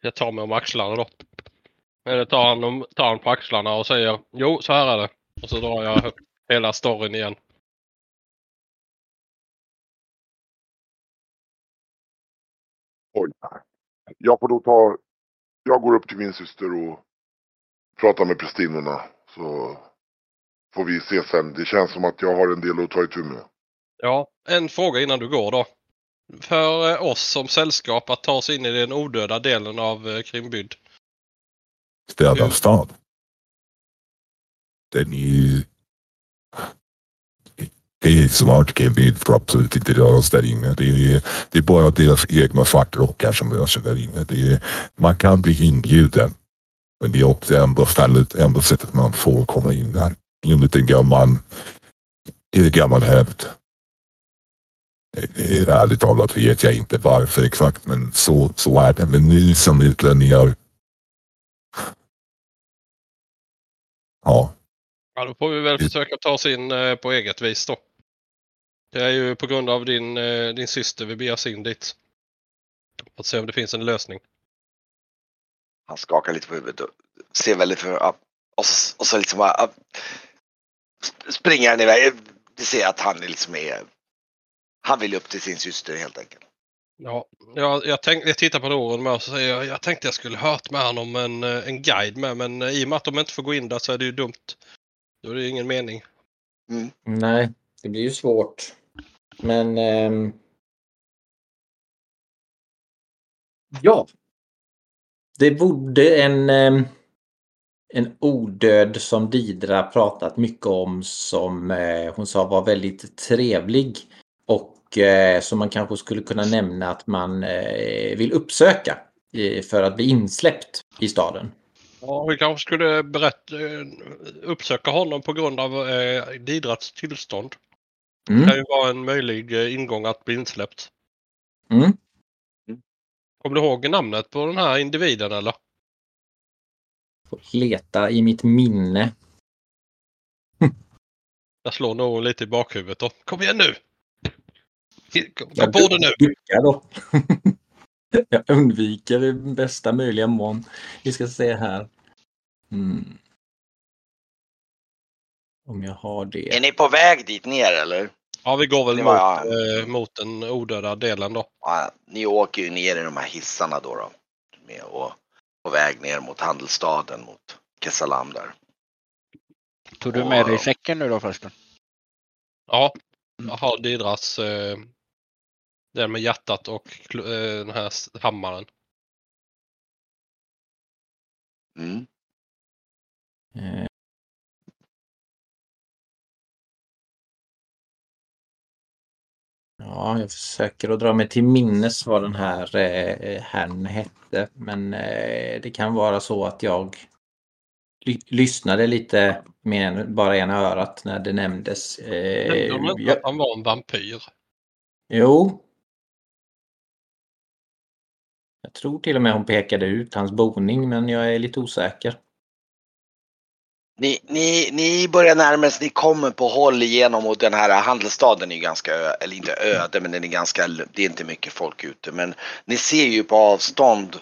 Jag tar mig om axlarna då. Eller tar han, om- tar han på axlarna och säger jo, så här är det. Och så drar jag hela storyn igen. Oj. Jag får då ta... Jag går upp till min syster och pratar med prästinnorna. Så får vi se sen. Det känns som att jag har en del att ta itu med. Ja, en fråga innan du går då. För eh, oss som sällskap att ta oss in i den odöda delen av eh, Krimbyd. Städad Mm. stad. Den är ju... Det är smart Kevin får absolut inte röra oss där inne. Det är, det är bara deras egna svartrockar som rör sig där inne. Det är, man kan bli inbjuden. Men det är också enda stället, enda sättet man får komma in där. Enligt en gammal, det är gammal hävd. Det är Ärligt talat vet jag inte varför exakt men så, så är det. Men ni som utlänningar. Ja, Ja, då får vi väl försöka ta oss in eh, på eget vis då. Det är ju på grund av din, eh, din syster vi beger oss in dit. Att se om det finns en lösning. Han skakar lite på huvudet och ser väldigt för... Och så, och så liksom bara... Springer han iväg. Du ser att han är liksom är... Han vill upp till sin syster helt enkelt. Ja, jag, jag, tänk, jag tittar på Doren med och så säger jag, jag tänkte jag skulle hört med honom en, eh, en guide med men eh, i och med att de inte får gå in där så är det ju dumt. Då är det ju ingen mening. Nej, det blir ju svårt. Men... ehm, ja. Det borde en, ehm, en odöd som Didra pratat mycket om som eh, hon sa var väldigt trevlig. Och eh, som man kanske skulle kunna nämna att man eh, vill uppsöka eh, för att bli insläppt i staden. Ja, vi kanske skulle berätta, eh, uppsöka honom på grund av eh, Didrats tillstånd. Det Mm. kan ju vara en möjlig eh, ingång att bli insläppt. Mm. Kommer du ihåg namnet på den här individen eller? Leta i mitt minne. Jag slår nog lite i bakhuvudet då. Kom igen nu! Kom Jag på det nu! då. Jag undviker i bästa möjliga mån. Vi ska se här. Mm. Om jag har Är det. ni på väg dit ner eller? Ja, vi går väl mot, var- eh, mot den odöda delen då. Ja, ni åker ju ner i de här hissarna då. då med och på väg ner mot handelsstaden, mot Kesalam där. Tog du med dig säcken nu då förresten? Ja, jag har Didras eh, den med hjärtat och eh, den här hammaren. Mm. Ja, jag försöker att dra mig till minnes vad den här eh, herrn hette. Men eh, det kan vara så att jag ly- lyssnade lite med en, bara ena örat när det nämndes. Eh, Nämnde de jag- han var en vampyr? Jo. Jag tror till och med hon pekade ut hans boning men jag är lite osäker. Ni, ni, ni börjar närma er, ni kommer på håll igenom och den här handelsstaden är ganska, eller inte öde men den är ganska, det är inte mycket folk ute. Men ni ser ju på avstånd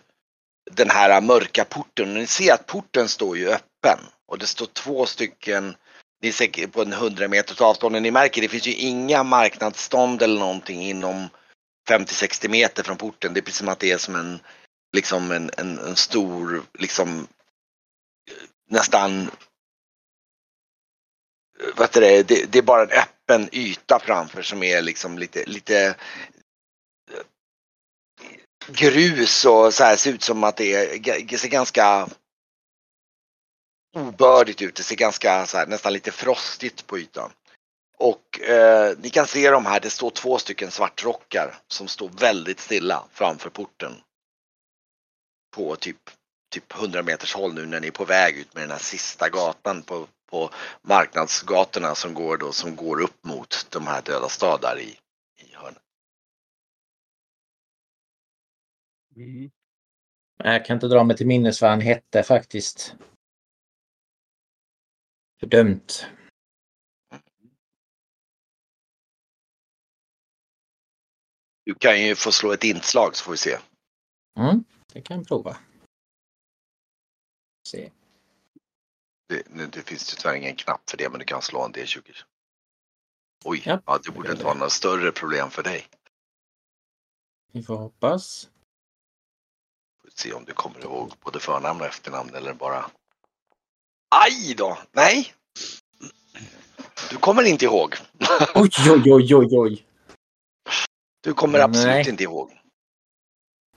den här mörka porten och ni ser att porten står ju öppen. Och det står två stycken, ni ser på en 100 meters avstånd och ni märker det finns ju inga marknadsstånd eller någonting inom 50-60 meter från porten. Det är precis som att det är som en, liksom en, en, en stor, liksom nästan vad heter det, det, det är bara en öppen yta framför som är liksom lite, lite eh, grus och så här ser ut som att det, är, det ser ganska obördigt ut. Det ser ganska så här, nästan lite frostigt på ytan. Och eh, ni kan se de här, det står två stycken svartrockar som står väldigt stilla framför porten. På typ, typ 100 meters håll nu när ni är på väg ut med den här sista gatan på, på marknadsgatorna som går då, som går upp mot de här döda stadar i, i hörnet. Jag kan inte dra mig till minnes vad han hette faktiskt. Fördömt. Du kan ju få slå ett inslag så får vi se. Mm, det kan jag prova. Se. Det, nu- det finns ju tyvärr ingen knapp för det men du kan slå en D20. Oj, Ja. ja, det borde inte vara något större problem för dig. Vi får hoppas. Får se om du kommer ihåg både förnamn och efternamn eller bara... Aj då! Nej! Du kommer inte ihåg. Oj, oj, oj, oj, oj. Du kommer absolut Nej. inte ihåg.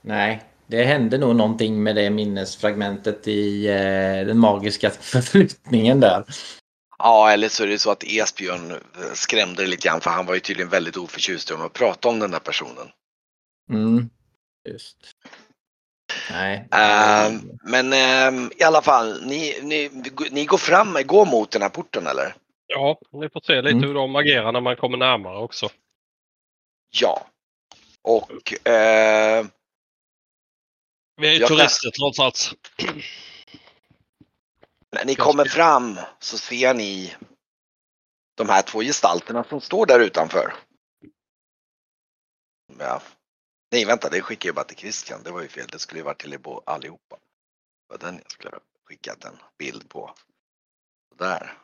Nej, det hände nog någonting med det minnesfragmentet i eh, den magiska förflyttningen där. Ja, eller så är det så att Esbjörn eh, skrämde lite grann för han var ju tydligen väldigt oförtjust i att prata om den där personen. Mm. Just. Nej. Ehm, men ehm, i alla fall, ni, ni, ni går fram, går mot den här porten eller? Ja, vi får se lite Mm. hur de agerar när man kommer närmare också. Ja. Och eh, Vi är ju Jag kan- turister trots allt. när ni kommer fram så ser ni de här två gestalterna som står där utanför. Ja. Nej vänta, det skickar jag bara till Christian. Det var ju fel. Det skulle ju varit till er allihopa. Det var den jag skulle ha skickat en bild på. Där.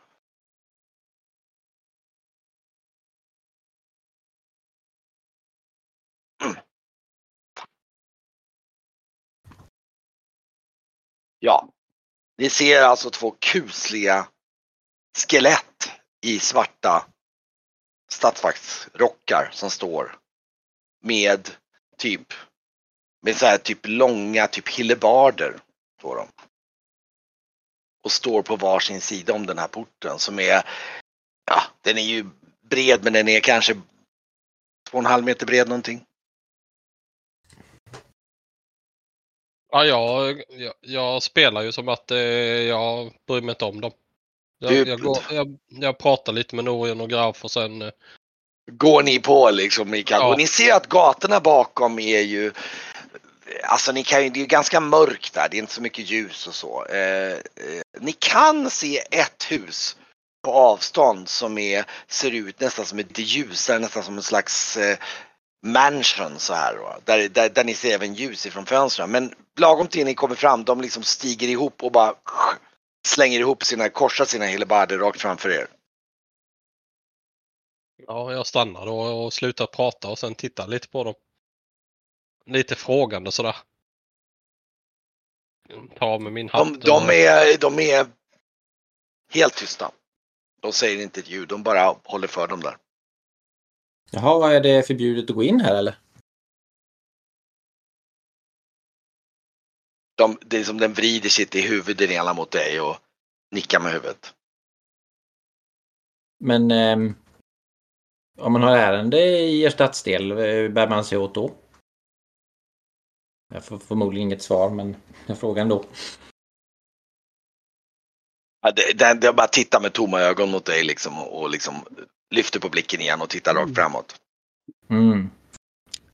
Mm. Ja, ni ser alltså två kusliga skelett i svarta statsvaktsrockar som står med typ med så här typ långa typ hillebarder står de. Och står på varsin sida om den här porten som är ja, den är ju bred men den är kanske två och en halv meter bred någonting. Ja, jag, jag, jag spelar ju som att eh, jag bryr mig inte om dem. Jag, jag, går, jag, jag pratar lite med Norian och Graf och sen... eh, går ni på liksom i. Ja. Och ni ser att gatorna bakom är ju Alltså ni kan ju, det är ju ganska mörkt där, det är inte så mycket ljus och så. Eh, eh, ni kan se ett hus på avstånd som är, ser ut nästan som ett ljusare, nästan som en slags eh, mansion så här. Då, där, där, där ni ser även ljus ifrån fönstren. Men lagom till ni kommer fram, de liksom stiger ihop och bara slänger ihop sina, korsar sina hellebarder rakt framför er. Ja, jag stannar då och slutar prata och sen tittar lite på dem. Lite frågande sådär. Tar med min hatt. De, de, är, de är helt tysta. De säger inte ett ljud, de bara håller för dem där. Jaha, är det förbjudet att gå in här eller? De, det är som den vrider sitt i huvudet ena mot dig och nickar med huvudet. Men ehm, om man har ärende i er stadsdel, eh, bär man sig åt då? Jag får förmodligen inget svar, men jag frågar ändå. Ja, det, den, den bara tittar med tomma ögon mot dig liksom och liksom lyfter på blicken igen och tittar rakt framåt. Mm.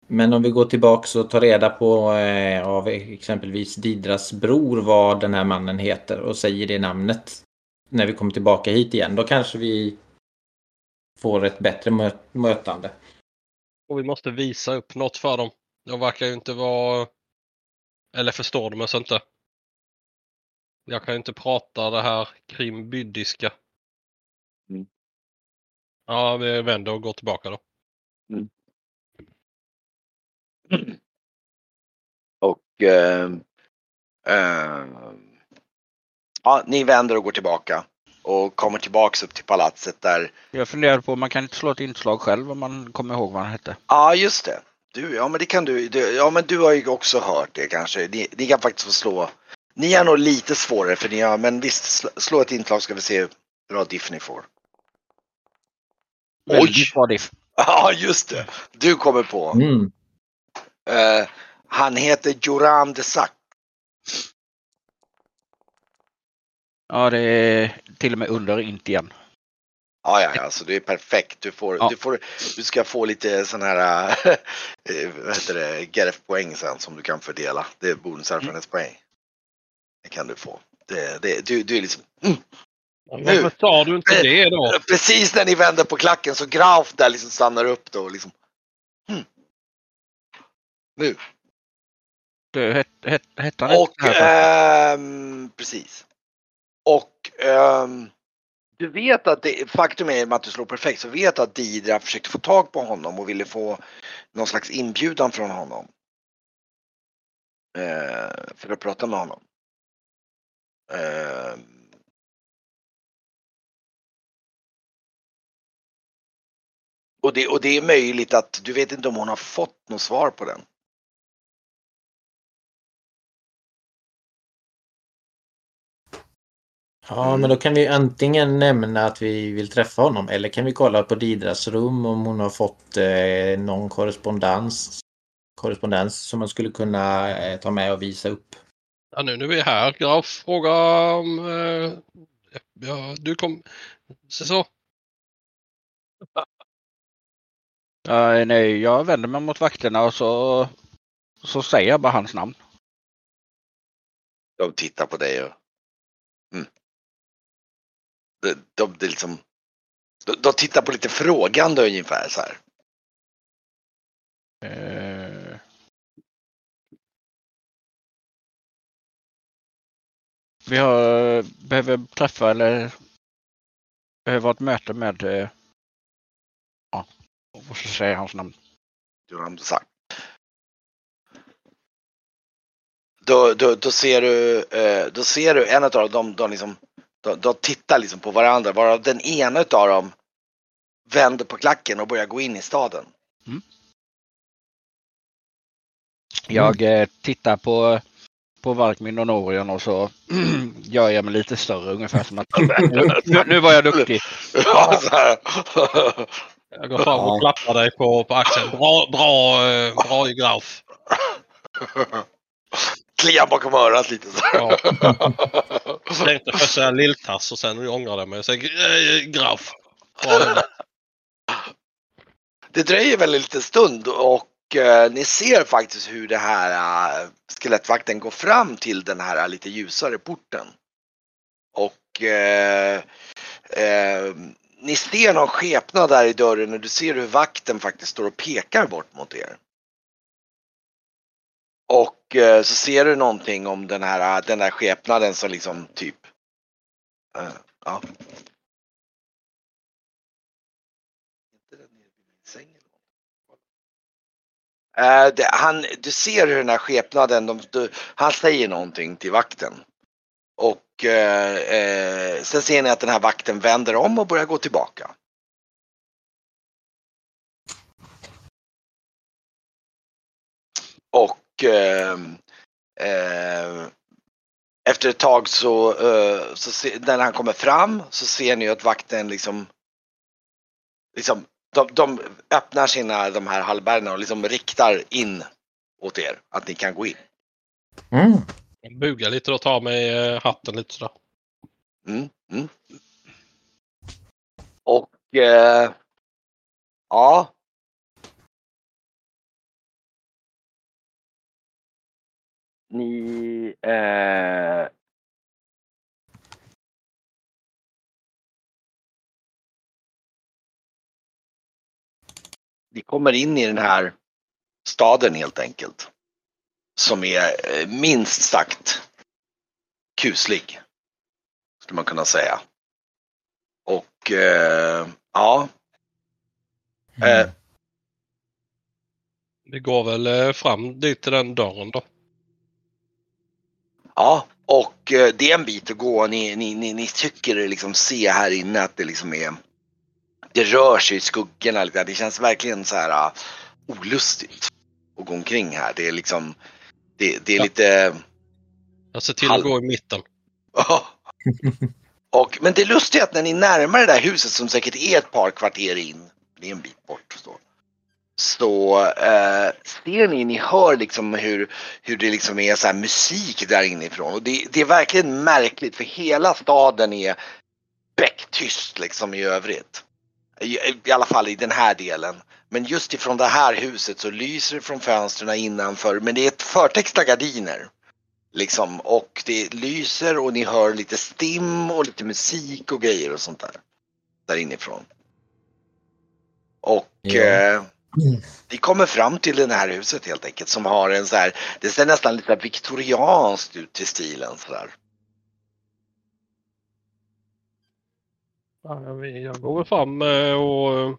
Men om vi går tillbaks och tar reda på eh, av exempelvis Didras bror vad den här mannen heter och säger det namnet när vi kommer tillbaka hit igen, då kanske vi får ett bättre mö- mötande. Och vi måste visa upp något för dem. De verkar ju inte vara... Eller förstår de oss inte. Jag kan ju inte prata det här krimbyddiska. Mm. Ja, vi vänder och går tillbaka då. Och eh, eh, ja, ni vänder och går tillbaka och kommer tillbaks upp till palatset där Jag funderar på man kan inte slå ett inslag själv om man kommer ihåg vad han hette. Ja, just det. Du, ja men det kan du. du ja men du har ju också hört det kanske. Ni, ni kan faktiskt få slå. Ni är nog lite svårare för ni har, men visst slå, slå ett inslag ska vi se hur bra diff ni får. Oj! Väldigt. Ja, just det. Du kommer på. Mm. Eh, han heter Joran de Sac. Ja, det är till och med under inte igen. Ja, ja, ja, så det är perfekt. Du, får, Ja. du, får, du ska få lite sån här, eh, vad heter det, GRF-poäng sen som du kan fördela. Det är bonuserfarenhetspoäng. Det kan du få. Det, det, du, du är liksom, mm. Varför sa du inte det då? Precis när ni vänder på klacken så Graf där liksom stannar upp då och liksom. Hmm. Nu. Det hette het, hette han Och ehm, precis. Och ehm, du vet att det, faktum är att du slår perfekt så vet att Didra försökte få tag på honom och ville få någon slags inbjudan från honom. Eh, för att prata med honom. Ehm, Och det, och det är möjligt att du vet inte om hon har fått något svar på den. Ja, men då kan vi antingen nämna att vi vill träffa honom eller kan vi kolla på Didras rum om hon har fått eh, någon korrespondens, korrespondens som man skulle kunna eh, ta med och visa upp. Ja, nu när vi är här, Graf, fråga om... Eh, ja, du kom... Så, så. Ja, nej, jag vänder mig mot vakterna och så, så säger jag bara hans namn. De tittar på dig och... Mm. De, de, de, liksom, de, de tittar på lite frågande ungefär så här. Eh, vi har, behöver träffa eller behöver ha ett möte med, ska jag säga hans namn? Duran sagt. Då, då, då, ser du, eh, då ser du en av dem, de, de, liksom, de, de tittar liksom på varandra varav den ena av dem vänder på klacken och börjar gå in i staden. Jag eh, tittar på, på Varkmin och Norion och så gör jag mig lite större ungefär som att nu, nu var jag duktig. Ja, så här. Jag går fram och klappar dig på, på axeln. Bra, bra, eh, bra Graf. Kliar bakom örat lite så. Ja. Jag tänkte först säga lilltass och sen ångrade jag mig och säger äh, Graf. Det dröjer väl en liten stund och eh, ni ser faktiskt hur det här eh, skelettvakten går fram till den här lite ljusare porten. Och eh, eh, ni ser någon skepnad där i dörren och du ser hur vakten faktiskt står och pekar bort mot er. Och eh, så ser du någonting om den här, ah, den där skepnaden som liksom typ eh, ja. Eh, det, han, du ser hur den här skepnaden, de, du, han säger någonting till vakten. Och eh, eh, sen ser ni att den här vakten vänder om och börjar gå tillbaka. Och eh, eh, efter ett tag så, eh, så se, när han kommer fram så ser ni att vakten liksom, liksom de, de öppnar sina de här halvbärarna och liksom riktar in åt er att ni kan gå in. Mm. Mm. Jag bugar lite och tar mig eh, hatten lite sådär. Mm, mm. Och eh, ja. Ni eh, Ni kommer in i den här staden helt enkelt. Som är eh, minst sagt kuslig. Skulle man kunna säga. Och eh, ja. Eh, Vi går väl eh, fram dit till den dörren då. ja. Och eh, det är en bit att gå. Ni, ni, ni, ni tycker liksom se här inne att det liksom är. Det rör sig i skuggorna. Det känns verkligen så här uh, olustigt att gå omkring här. Det är liksom. Det, det är Ja. lite. Jag ser till Halv- att gå i mitten. Ja. Och, men det lustiga är att när ni närmar det där huset som säkert är ett par kvarter in, det är en bit bort så, så eh, ser ni, ni hör liksom hur, hur det liksom är så här musik där inifrån. Och det, det är verkligen märkligt för hela staden är becktyst liksom i övrigt. I, I alla fall i den här delen. Men just ifrån det här huset så lyser det från fönstren innanför men det är ett förtexta gardiner. Liksom, och det lyser och ni hör lite stim och lite musik och grejer och sånt där. Där inifrån. Och Ja. eh, vi kommer fram till det här huset helt enkelt som har en så här, det ser nästan lite viktorianskt ut till stilen sådär. Ja, jag- jag går fram eh, och eh,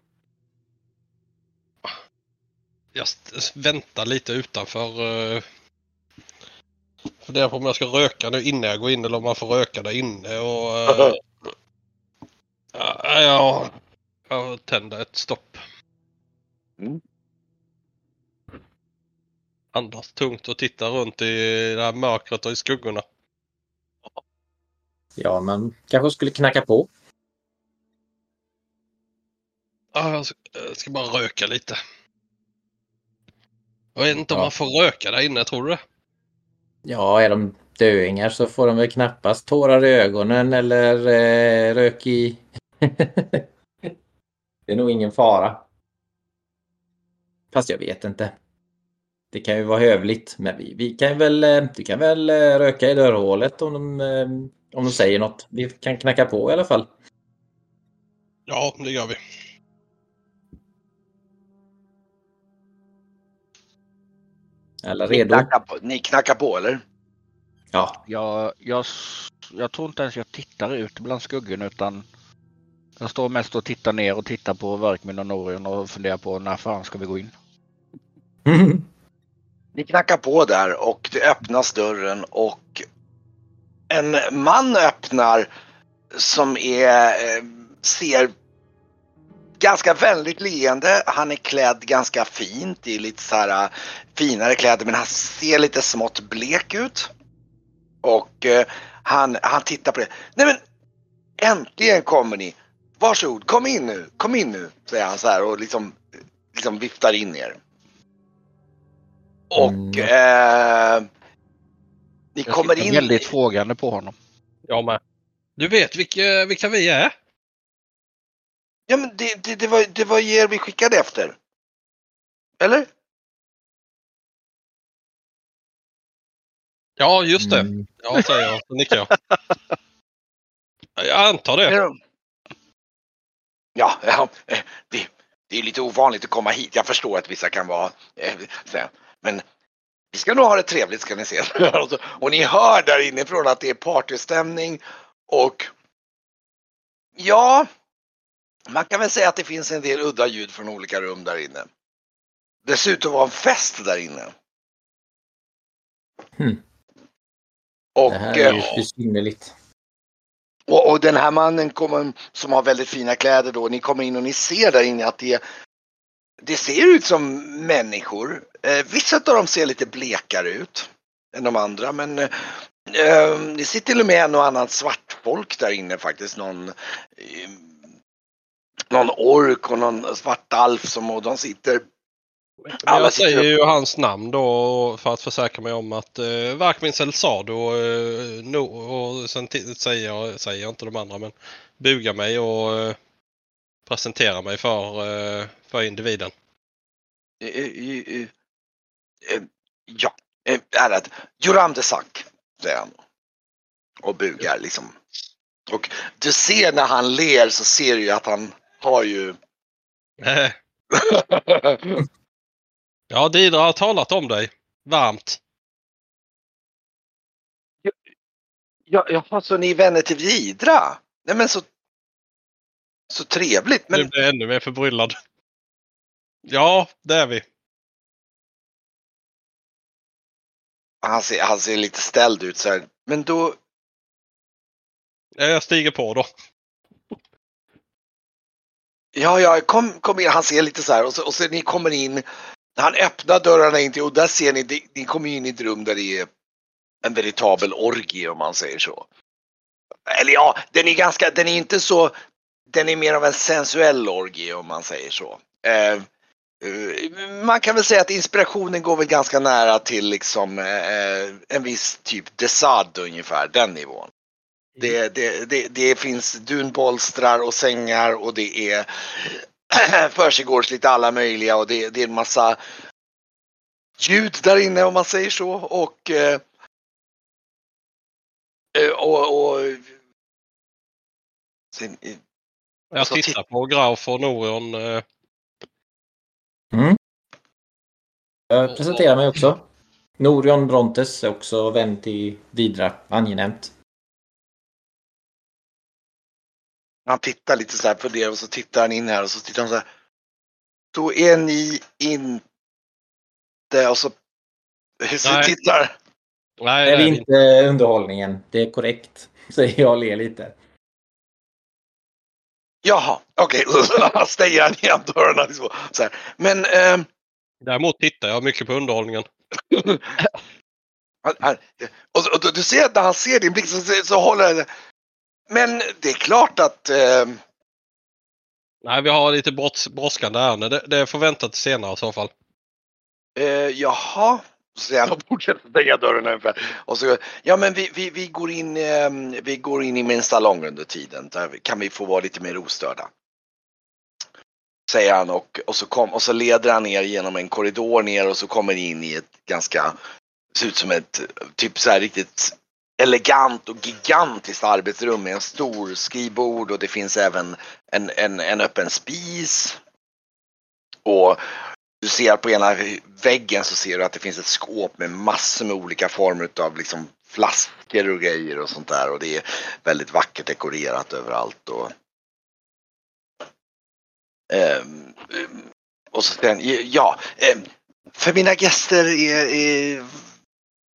jag väntar lite utanför. eh, Funderar på om jag ska röka nu innan jag går in eller om man får röka där inne. Och, eh, ja, ja, jag tänder ett stopp. Mm. Andas tungt och tittar runt i det här mörkret och i skuggorna. Ja, man kanske skulle knacka på. Jag jag ska bara röka lite. Jag vet inte om Ja. man får röka där inne, tror du det? Ja, är de döingar så får de väl knappast tårar i ögonen eller eh, rök i... det är nog ingen fara. Fast jag vet inte. Det kan ju vara hövligt, men vi, vi kan väl, eh, du kan väl eh, röka i dörrhålet om de, eh, om de säger något. Vi kan knacka på i alla fall. Ja, det gör vi. Ni redo? knackar, på, ni knackar på eller? Ja. Jag, jag, jag tror inte ens jag tittar ut bland skuggorna utan jag står mest och tittar ner och tittar på Verkmin och Norion och funderar på när fan ska vi gå in? Ni knackar på där och det öppnas dörren och en man öppnar som är, eh, ser ganska vänligt leende. Han är klädd ganska fint i lite så här eh, finare kläder men han ser lite smått blek ut. Och eh, han, han tittar på det. Nej men äntligen kommer ni. Varsågod, kom in nu, kom in nu, säger han så här och liksom, liksom viftar in er. Och Mm. eh, ni Jag kommer in. väldigt frågande på honom. Jag med. Du vet vilka, vilka vi är? Ja men det, det, det, var, det var er vi skickade efter. Eller? Ja, just det. Mm. Ja, säger jag. Så nickar jag. Jag antar det. Ja, ja, det, det är lite ovanligt att komma hit. Jag förstår att vissa kan vara eh, så här, men vi ska nog ha det trevligt ska ni se. Och ni hör där inifrån att det är partystämning och ja, man kan väl säga att det finns en del udda ljud från olika rum där inne. Dessutom var en fest där inne. Hmm. Och, Det här är ju eh, besynnerligt. Och, och den här mannen kommer, som har väldigt fina kläder då, ni kommer in och ni ser där inne att det, det ser ut som människor. Eh, vissa av dem ser lite blekare ut än de andra men eh, eh, det ser till och med en och annan svart folk där inne faktiskt. Någon, eh, någon ork och någon svartalf som och de sitter Men jag säger ju hans namn då för att försäkra mig om att eh, Varkmin Selsado eh, no, och sen säger jag, säger jag inte de andra men bugar mig och eh, presenterar mig för, eh, för individen. Ja, ärad. Joram Desak, säger han. Och bugar liksom. Och du ser när han ler så ser du ju att han har ju... Ja, Didra har talat om dig. Varmt. ja, jaha, så ni är vänner till Vidra? Nej men så... Så trevligt. Nu Men blir jag ännu mer förbryllad. Ja, det är vi. han ser, han ser lite ställd ut så här. Men då... Ja, Jag stiger på då. Ja, ja, kom, kom in. Han ser lite så här och så, och så ni kommer in. Han öppnar dörrarna in till och där ser ni, ni- ni kommer in i ett rum där det är en veritabel orgie om man säger så. Eller ja, den är ganska, den är inte så, den är mer av en sensuell orgie om man säger så. Eh, eh, man kan väl säga att inspirationen går väl ganska nära till liksom eh, eh en viss typ Desad ungefär, den nivån. Det, det, det, det finns dunbolstrar och sängar och det är försiggårs lite alla möjliga och det, det är en massa ljud där inne om man säger så och eh, eh, och, och sen, eh, Jag tittar på Grauf och Norion. Mm. Jag presenterar mig också. Norion Brontes är också vän till Vidra. Angenämt. Han tittar lite så här på det och så tittar han in här och så tittar han så här. Då är ni inte och så, så Nej. tittar Nej, Det är det är vi inte underhållningen. Det är korrekt. Säger jag och ler lite. Jaha, okej, okay. stänger han igen dörrarna. Liksom. Så här. Men ehm, Däremot tittar jag mycket på underhållningen. han, han, och, och, du ser att när han ser din blick så, så, så håller han men det är klart att eh, Nej, vi har lite bråds- brådskande ärende. Det, det får vänta till senare i så fall. Eh, jaha, så och fortsätter stänga dörren ungefär. Och så, ja men vi, vi, vi, går in, eh, vi går in i min salong under tiden. Där kan vi få vara lite mer ostörda. Säger han och, och, så kom, och så leder han ner genom en korridor ner och så kommer in i ett ganska, ser ut som ett typ så här riktigt elegant och gigantiskt arbetsrum med en stor skrivbord och det finns även en, en, en öppen spis. Och du ser på ena väggen så ser du att det finns ett skåp med massor med olika former av liksom flaskor och grejer och sånt där och det är väldigt vackert dekorerat överallt. Och, ehm, ehm, och så sen, ja, ehm, för mina gäster är, är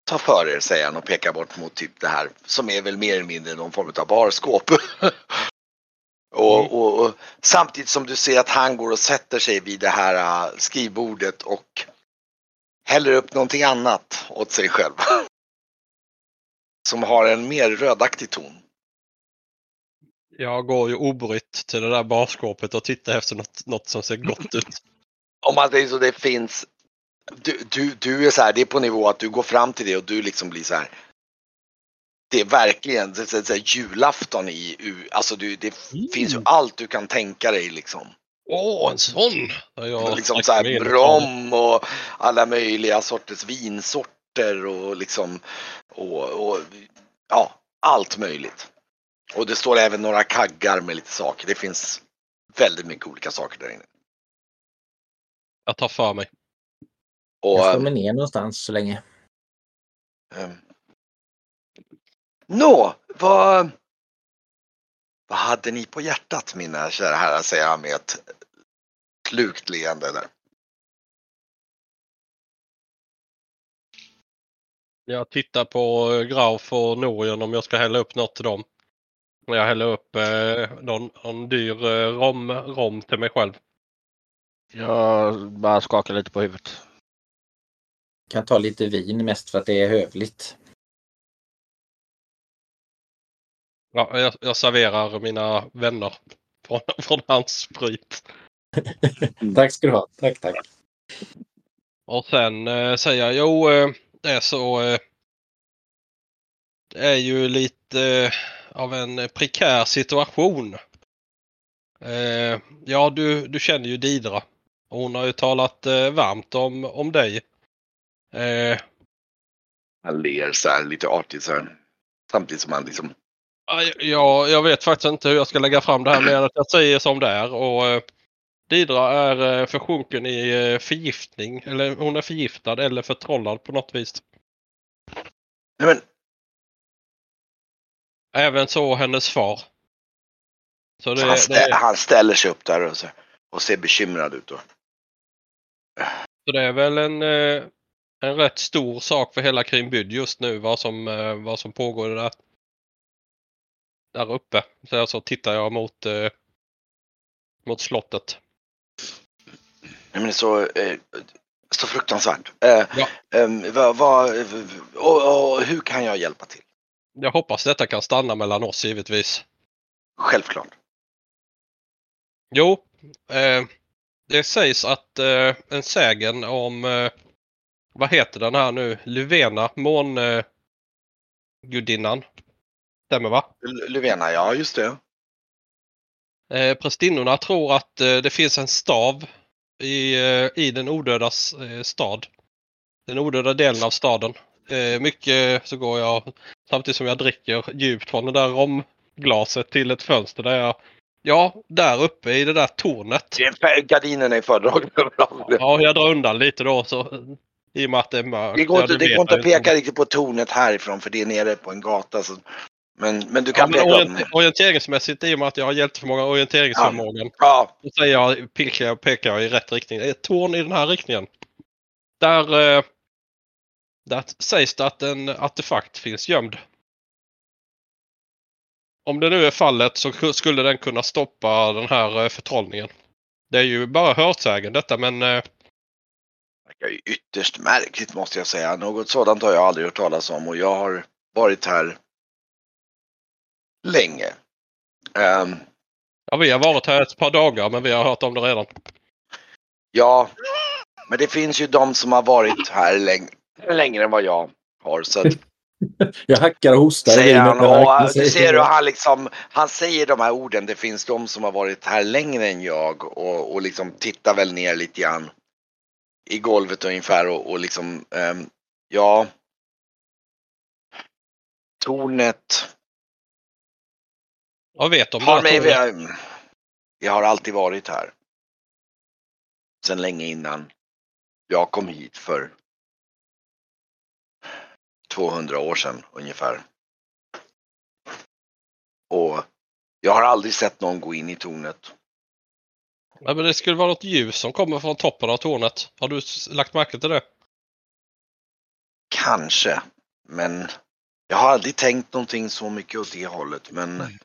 ta för er säger han och pekar bort mot typ det här som är väl mer eller mindre någon form av barskåp. och, och, och samtidigt som du ser att han går och sätter sig vid det här äh, skrivbordet och häller upp någonting annat åt sig själv. som har en mer rödaktig ton. Jag går ju obrytt till det där barskåpet och tittar efter något, något som ser gott ut. Om man säger så, det finns. Du, du, du är så här, det är på nivå att du går fram till det och du liksom blir så här. Det är verkligen det är så här, julafton i, alltså du, det Mm. finns ju allt du kan tänka dig liksom. Åh, en sån! Jag liksom så här brom och alla möjliga sorters vinsorter och liksom och, och ja, allt möjligt. Och det står även några kaggar med lite saker. Det finns väldigt mycket olika saker där inne. Jag tar för mig. Och, Jag slår mig ner någonstans så länge. Ehm. Nå, vad, vad hade ni på hjärtat mina kära herrar, säger han med ett slukt leende där. Jag tittar på eh, Grauf och Norien om jag ska hälla upp något till dem. Jag häller upp eh, någon, någon dyr eh, rom, rom till mig själv. Jag bara skakar lite på huvudet. Kan ta lite vin mest för att det är hövligt. Ja, jag, jag serverar mina vänner från, från hans sprit. Tack ska du ha. Tack, tack. Och sen eh, säger jag, jo eh, det är så. Eh, det är ju lite eh, av en prekär situation. Eh, ja, du, du känner ju Didra. Hon har ju talat eh, varmt om, om dig. Eh, Han ler så här lite artigt så här. Samtidigt som han liksom ja, jag vet faktiskt inte hur jag ska lägga fram det här än att jag säger som det är. Och, eh, Didra är eh, försjunken i eh, förgiftning. Eller hon är förgiftad eller förtrollad på något vis. Nej men Även så hennes far. Så det, han, stä- det, han ställer sig upp där och, så, och ser bekymrad ut. Då. så det är väl en, eh, en rätt stor sak för hela Krimbyd just nu vad som, eh, vad som pågår där, där uppe. Så, så tittar jag mot, eh, mot slottet. Nej men så, eh, så fruktansvärt. Eh, Ja. ehm, vad, vad, och, och hur kan jag hjälpa till? Jag hoppas detta kan stanna mellan oss givetvis. Självklart. Jo, eh, det sägs att eh, en sägen om, eh, vad heter den här nu, Luvena, mångudinnan. Eh, gudinnan. Stämmer va? L- Luvena, ja just det. Eh, prästinnorna tror att eh, det finns en stav i, eh, i den odöda eh, stad. Den odöda delen av staden. Eh, mycket så går jag samtidigt som jag dricker djupt från det där romglaset till ett fönster där jag Ja, där uppe i det där tornet. gardinerna är fördragna överallt. Ja, jag drar undan lite då så i och med att det är mörkt. Det går Ja, inte, det går inte att peka riktigt på tornet härifrån för det är nere på en gata. Så. Men, men du Ja, kan men peka orient, om orienteringsmässigt i och med att jag har jättemånga orienteringsförmågan. Ja, Då säger jag, pekar jag, pekar jag i rätt riktning. Det är ett torn i den här riktningen. Där, eh, där sägs det att en artefakt finns gömd. Om det nu är fallet så ku- skulle den kunna stoppa den här eh, förtrollningen. Det är ju bara hörsägen detta men är ju ytterst märkligt måste jag säga. Något sådant har jag aldrig hört talas om och jag har varit här länge. Ehm, Ja, vi har varit här ett par dagar men vi har hört om det redan. ja, men det finns ju de som har varit här läng längre än vad jag har. Så att, Jag hackar och hostar. säger han, och, du ser hur han liksom, han säger de här orden. Det finns de som har varit här längre än jag och, och liksom tittar väl ner lite grann i golvet ungefär och, och liksom, ehm, ja. Tornet Jag vet om har mig, vi, jag har alltid varit här. Sen länge innan jag kom hit för 200 år sedan ungefär. Och jag har aldrig sett någon gå in i tornet. Ja, men det skulle vara något ljus som kommer från toppen av tornet. Har du lagt märke till det? Kanske, men jag har aldrig tänkt någonting så mycket åt det hållet. Men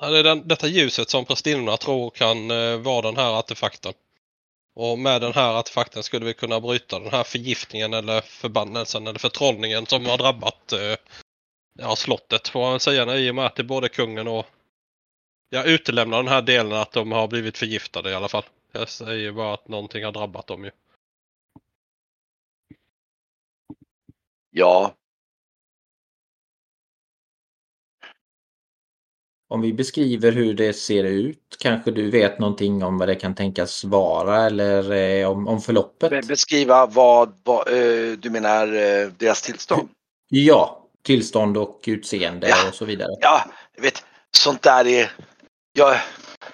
Ja, det är den, detta ljuset som prästinnorna tror kan eh, vara den här artefakten. Och med den här artefakten skulle vi kunna bryta den här förgiftningen eller förbannelsen eller förtrollningen som har drabbat eh, ja, slottet får man väl säga i och med att det är både kungen och jag utelämnar den här delen att de har blivit förgiftade i alla fall. Jag säger bara att någonting har drabbat dem ju. ja, Om vi beskriver hur det ser ut, kanske du vet någonting om vad det kan tänkas vara eller eh, om, om förloppet? be- beskriva vad, vad eh, du menar eh, deras tillstånd. Ja, tillstånd och utseende Ja. och så vidare. Ja, jag vet, sånt där är... Ja,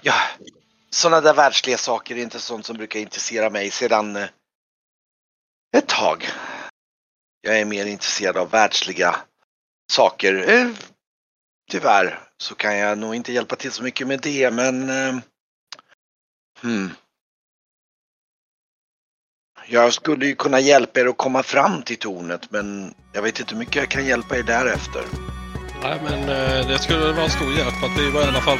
ja, sådana där världsliga saker är inte sånt som brukar intressera mig sedan eh, ett tag. Jag är mer intresserad av världsliga saker. Eh, tyvärr så kan jag nog inte hjälpa till så mycket med det, men... Eh, hmm. Jag skulle ju kunna hjälpa er att komma fram till tornet, men jag vet inte hur mycket jag kan hjälpa er därefter. Nej men det skulle vara en stor hjälp att vi var i alla fall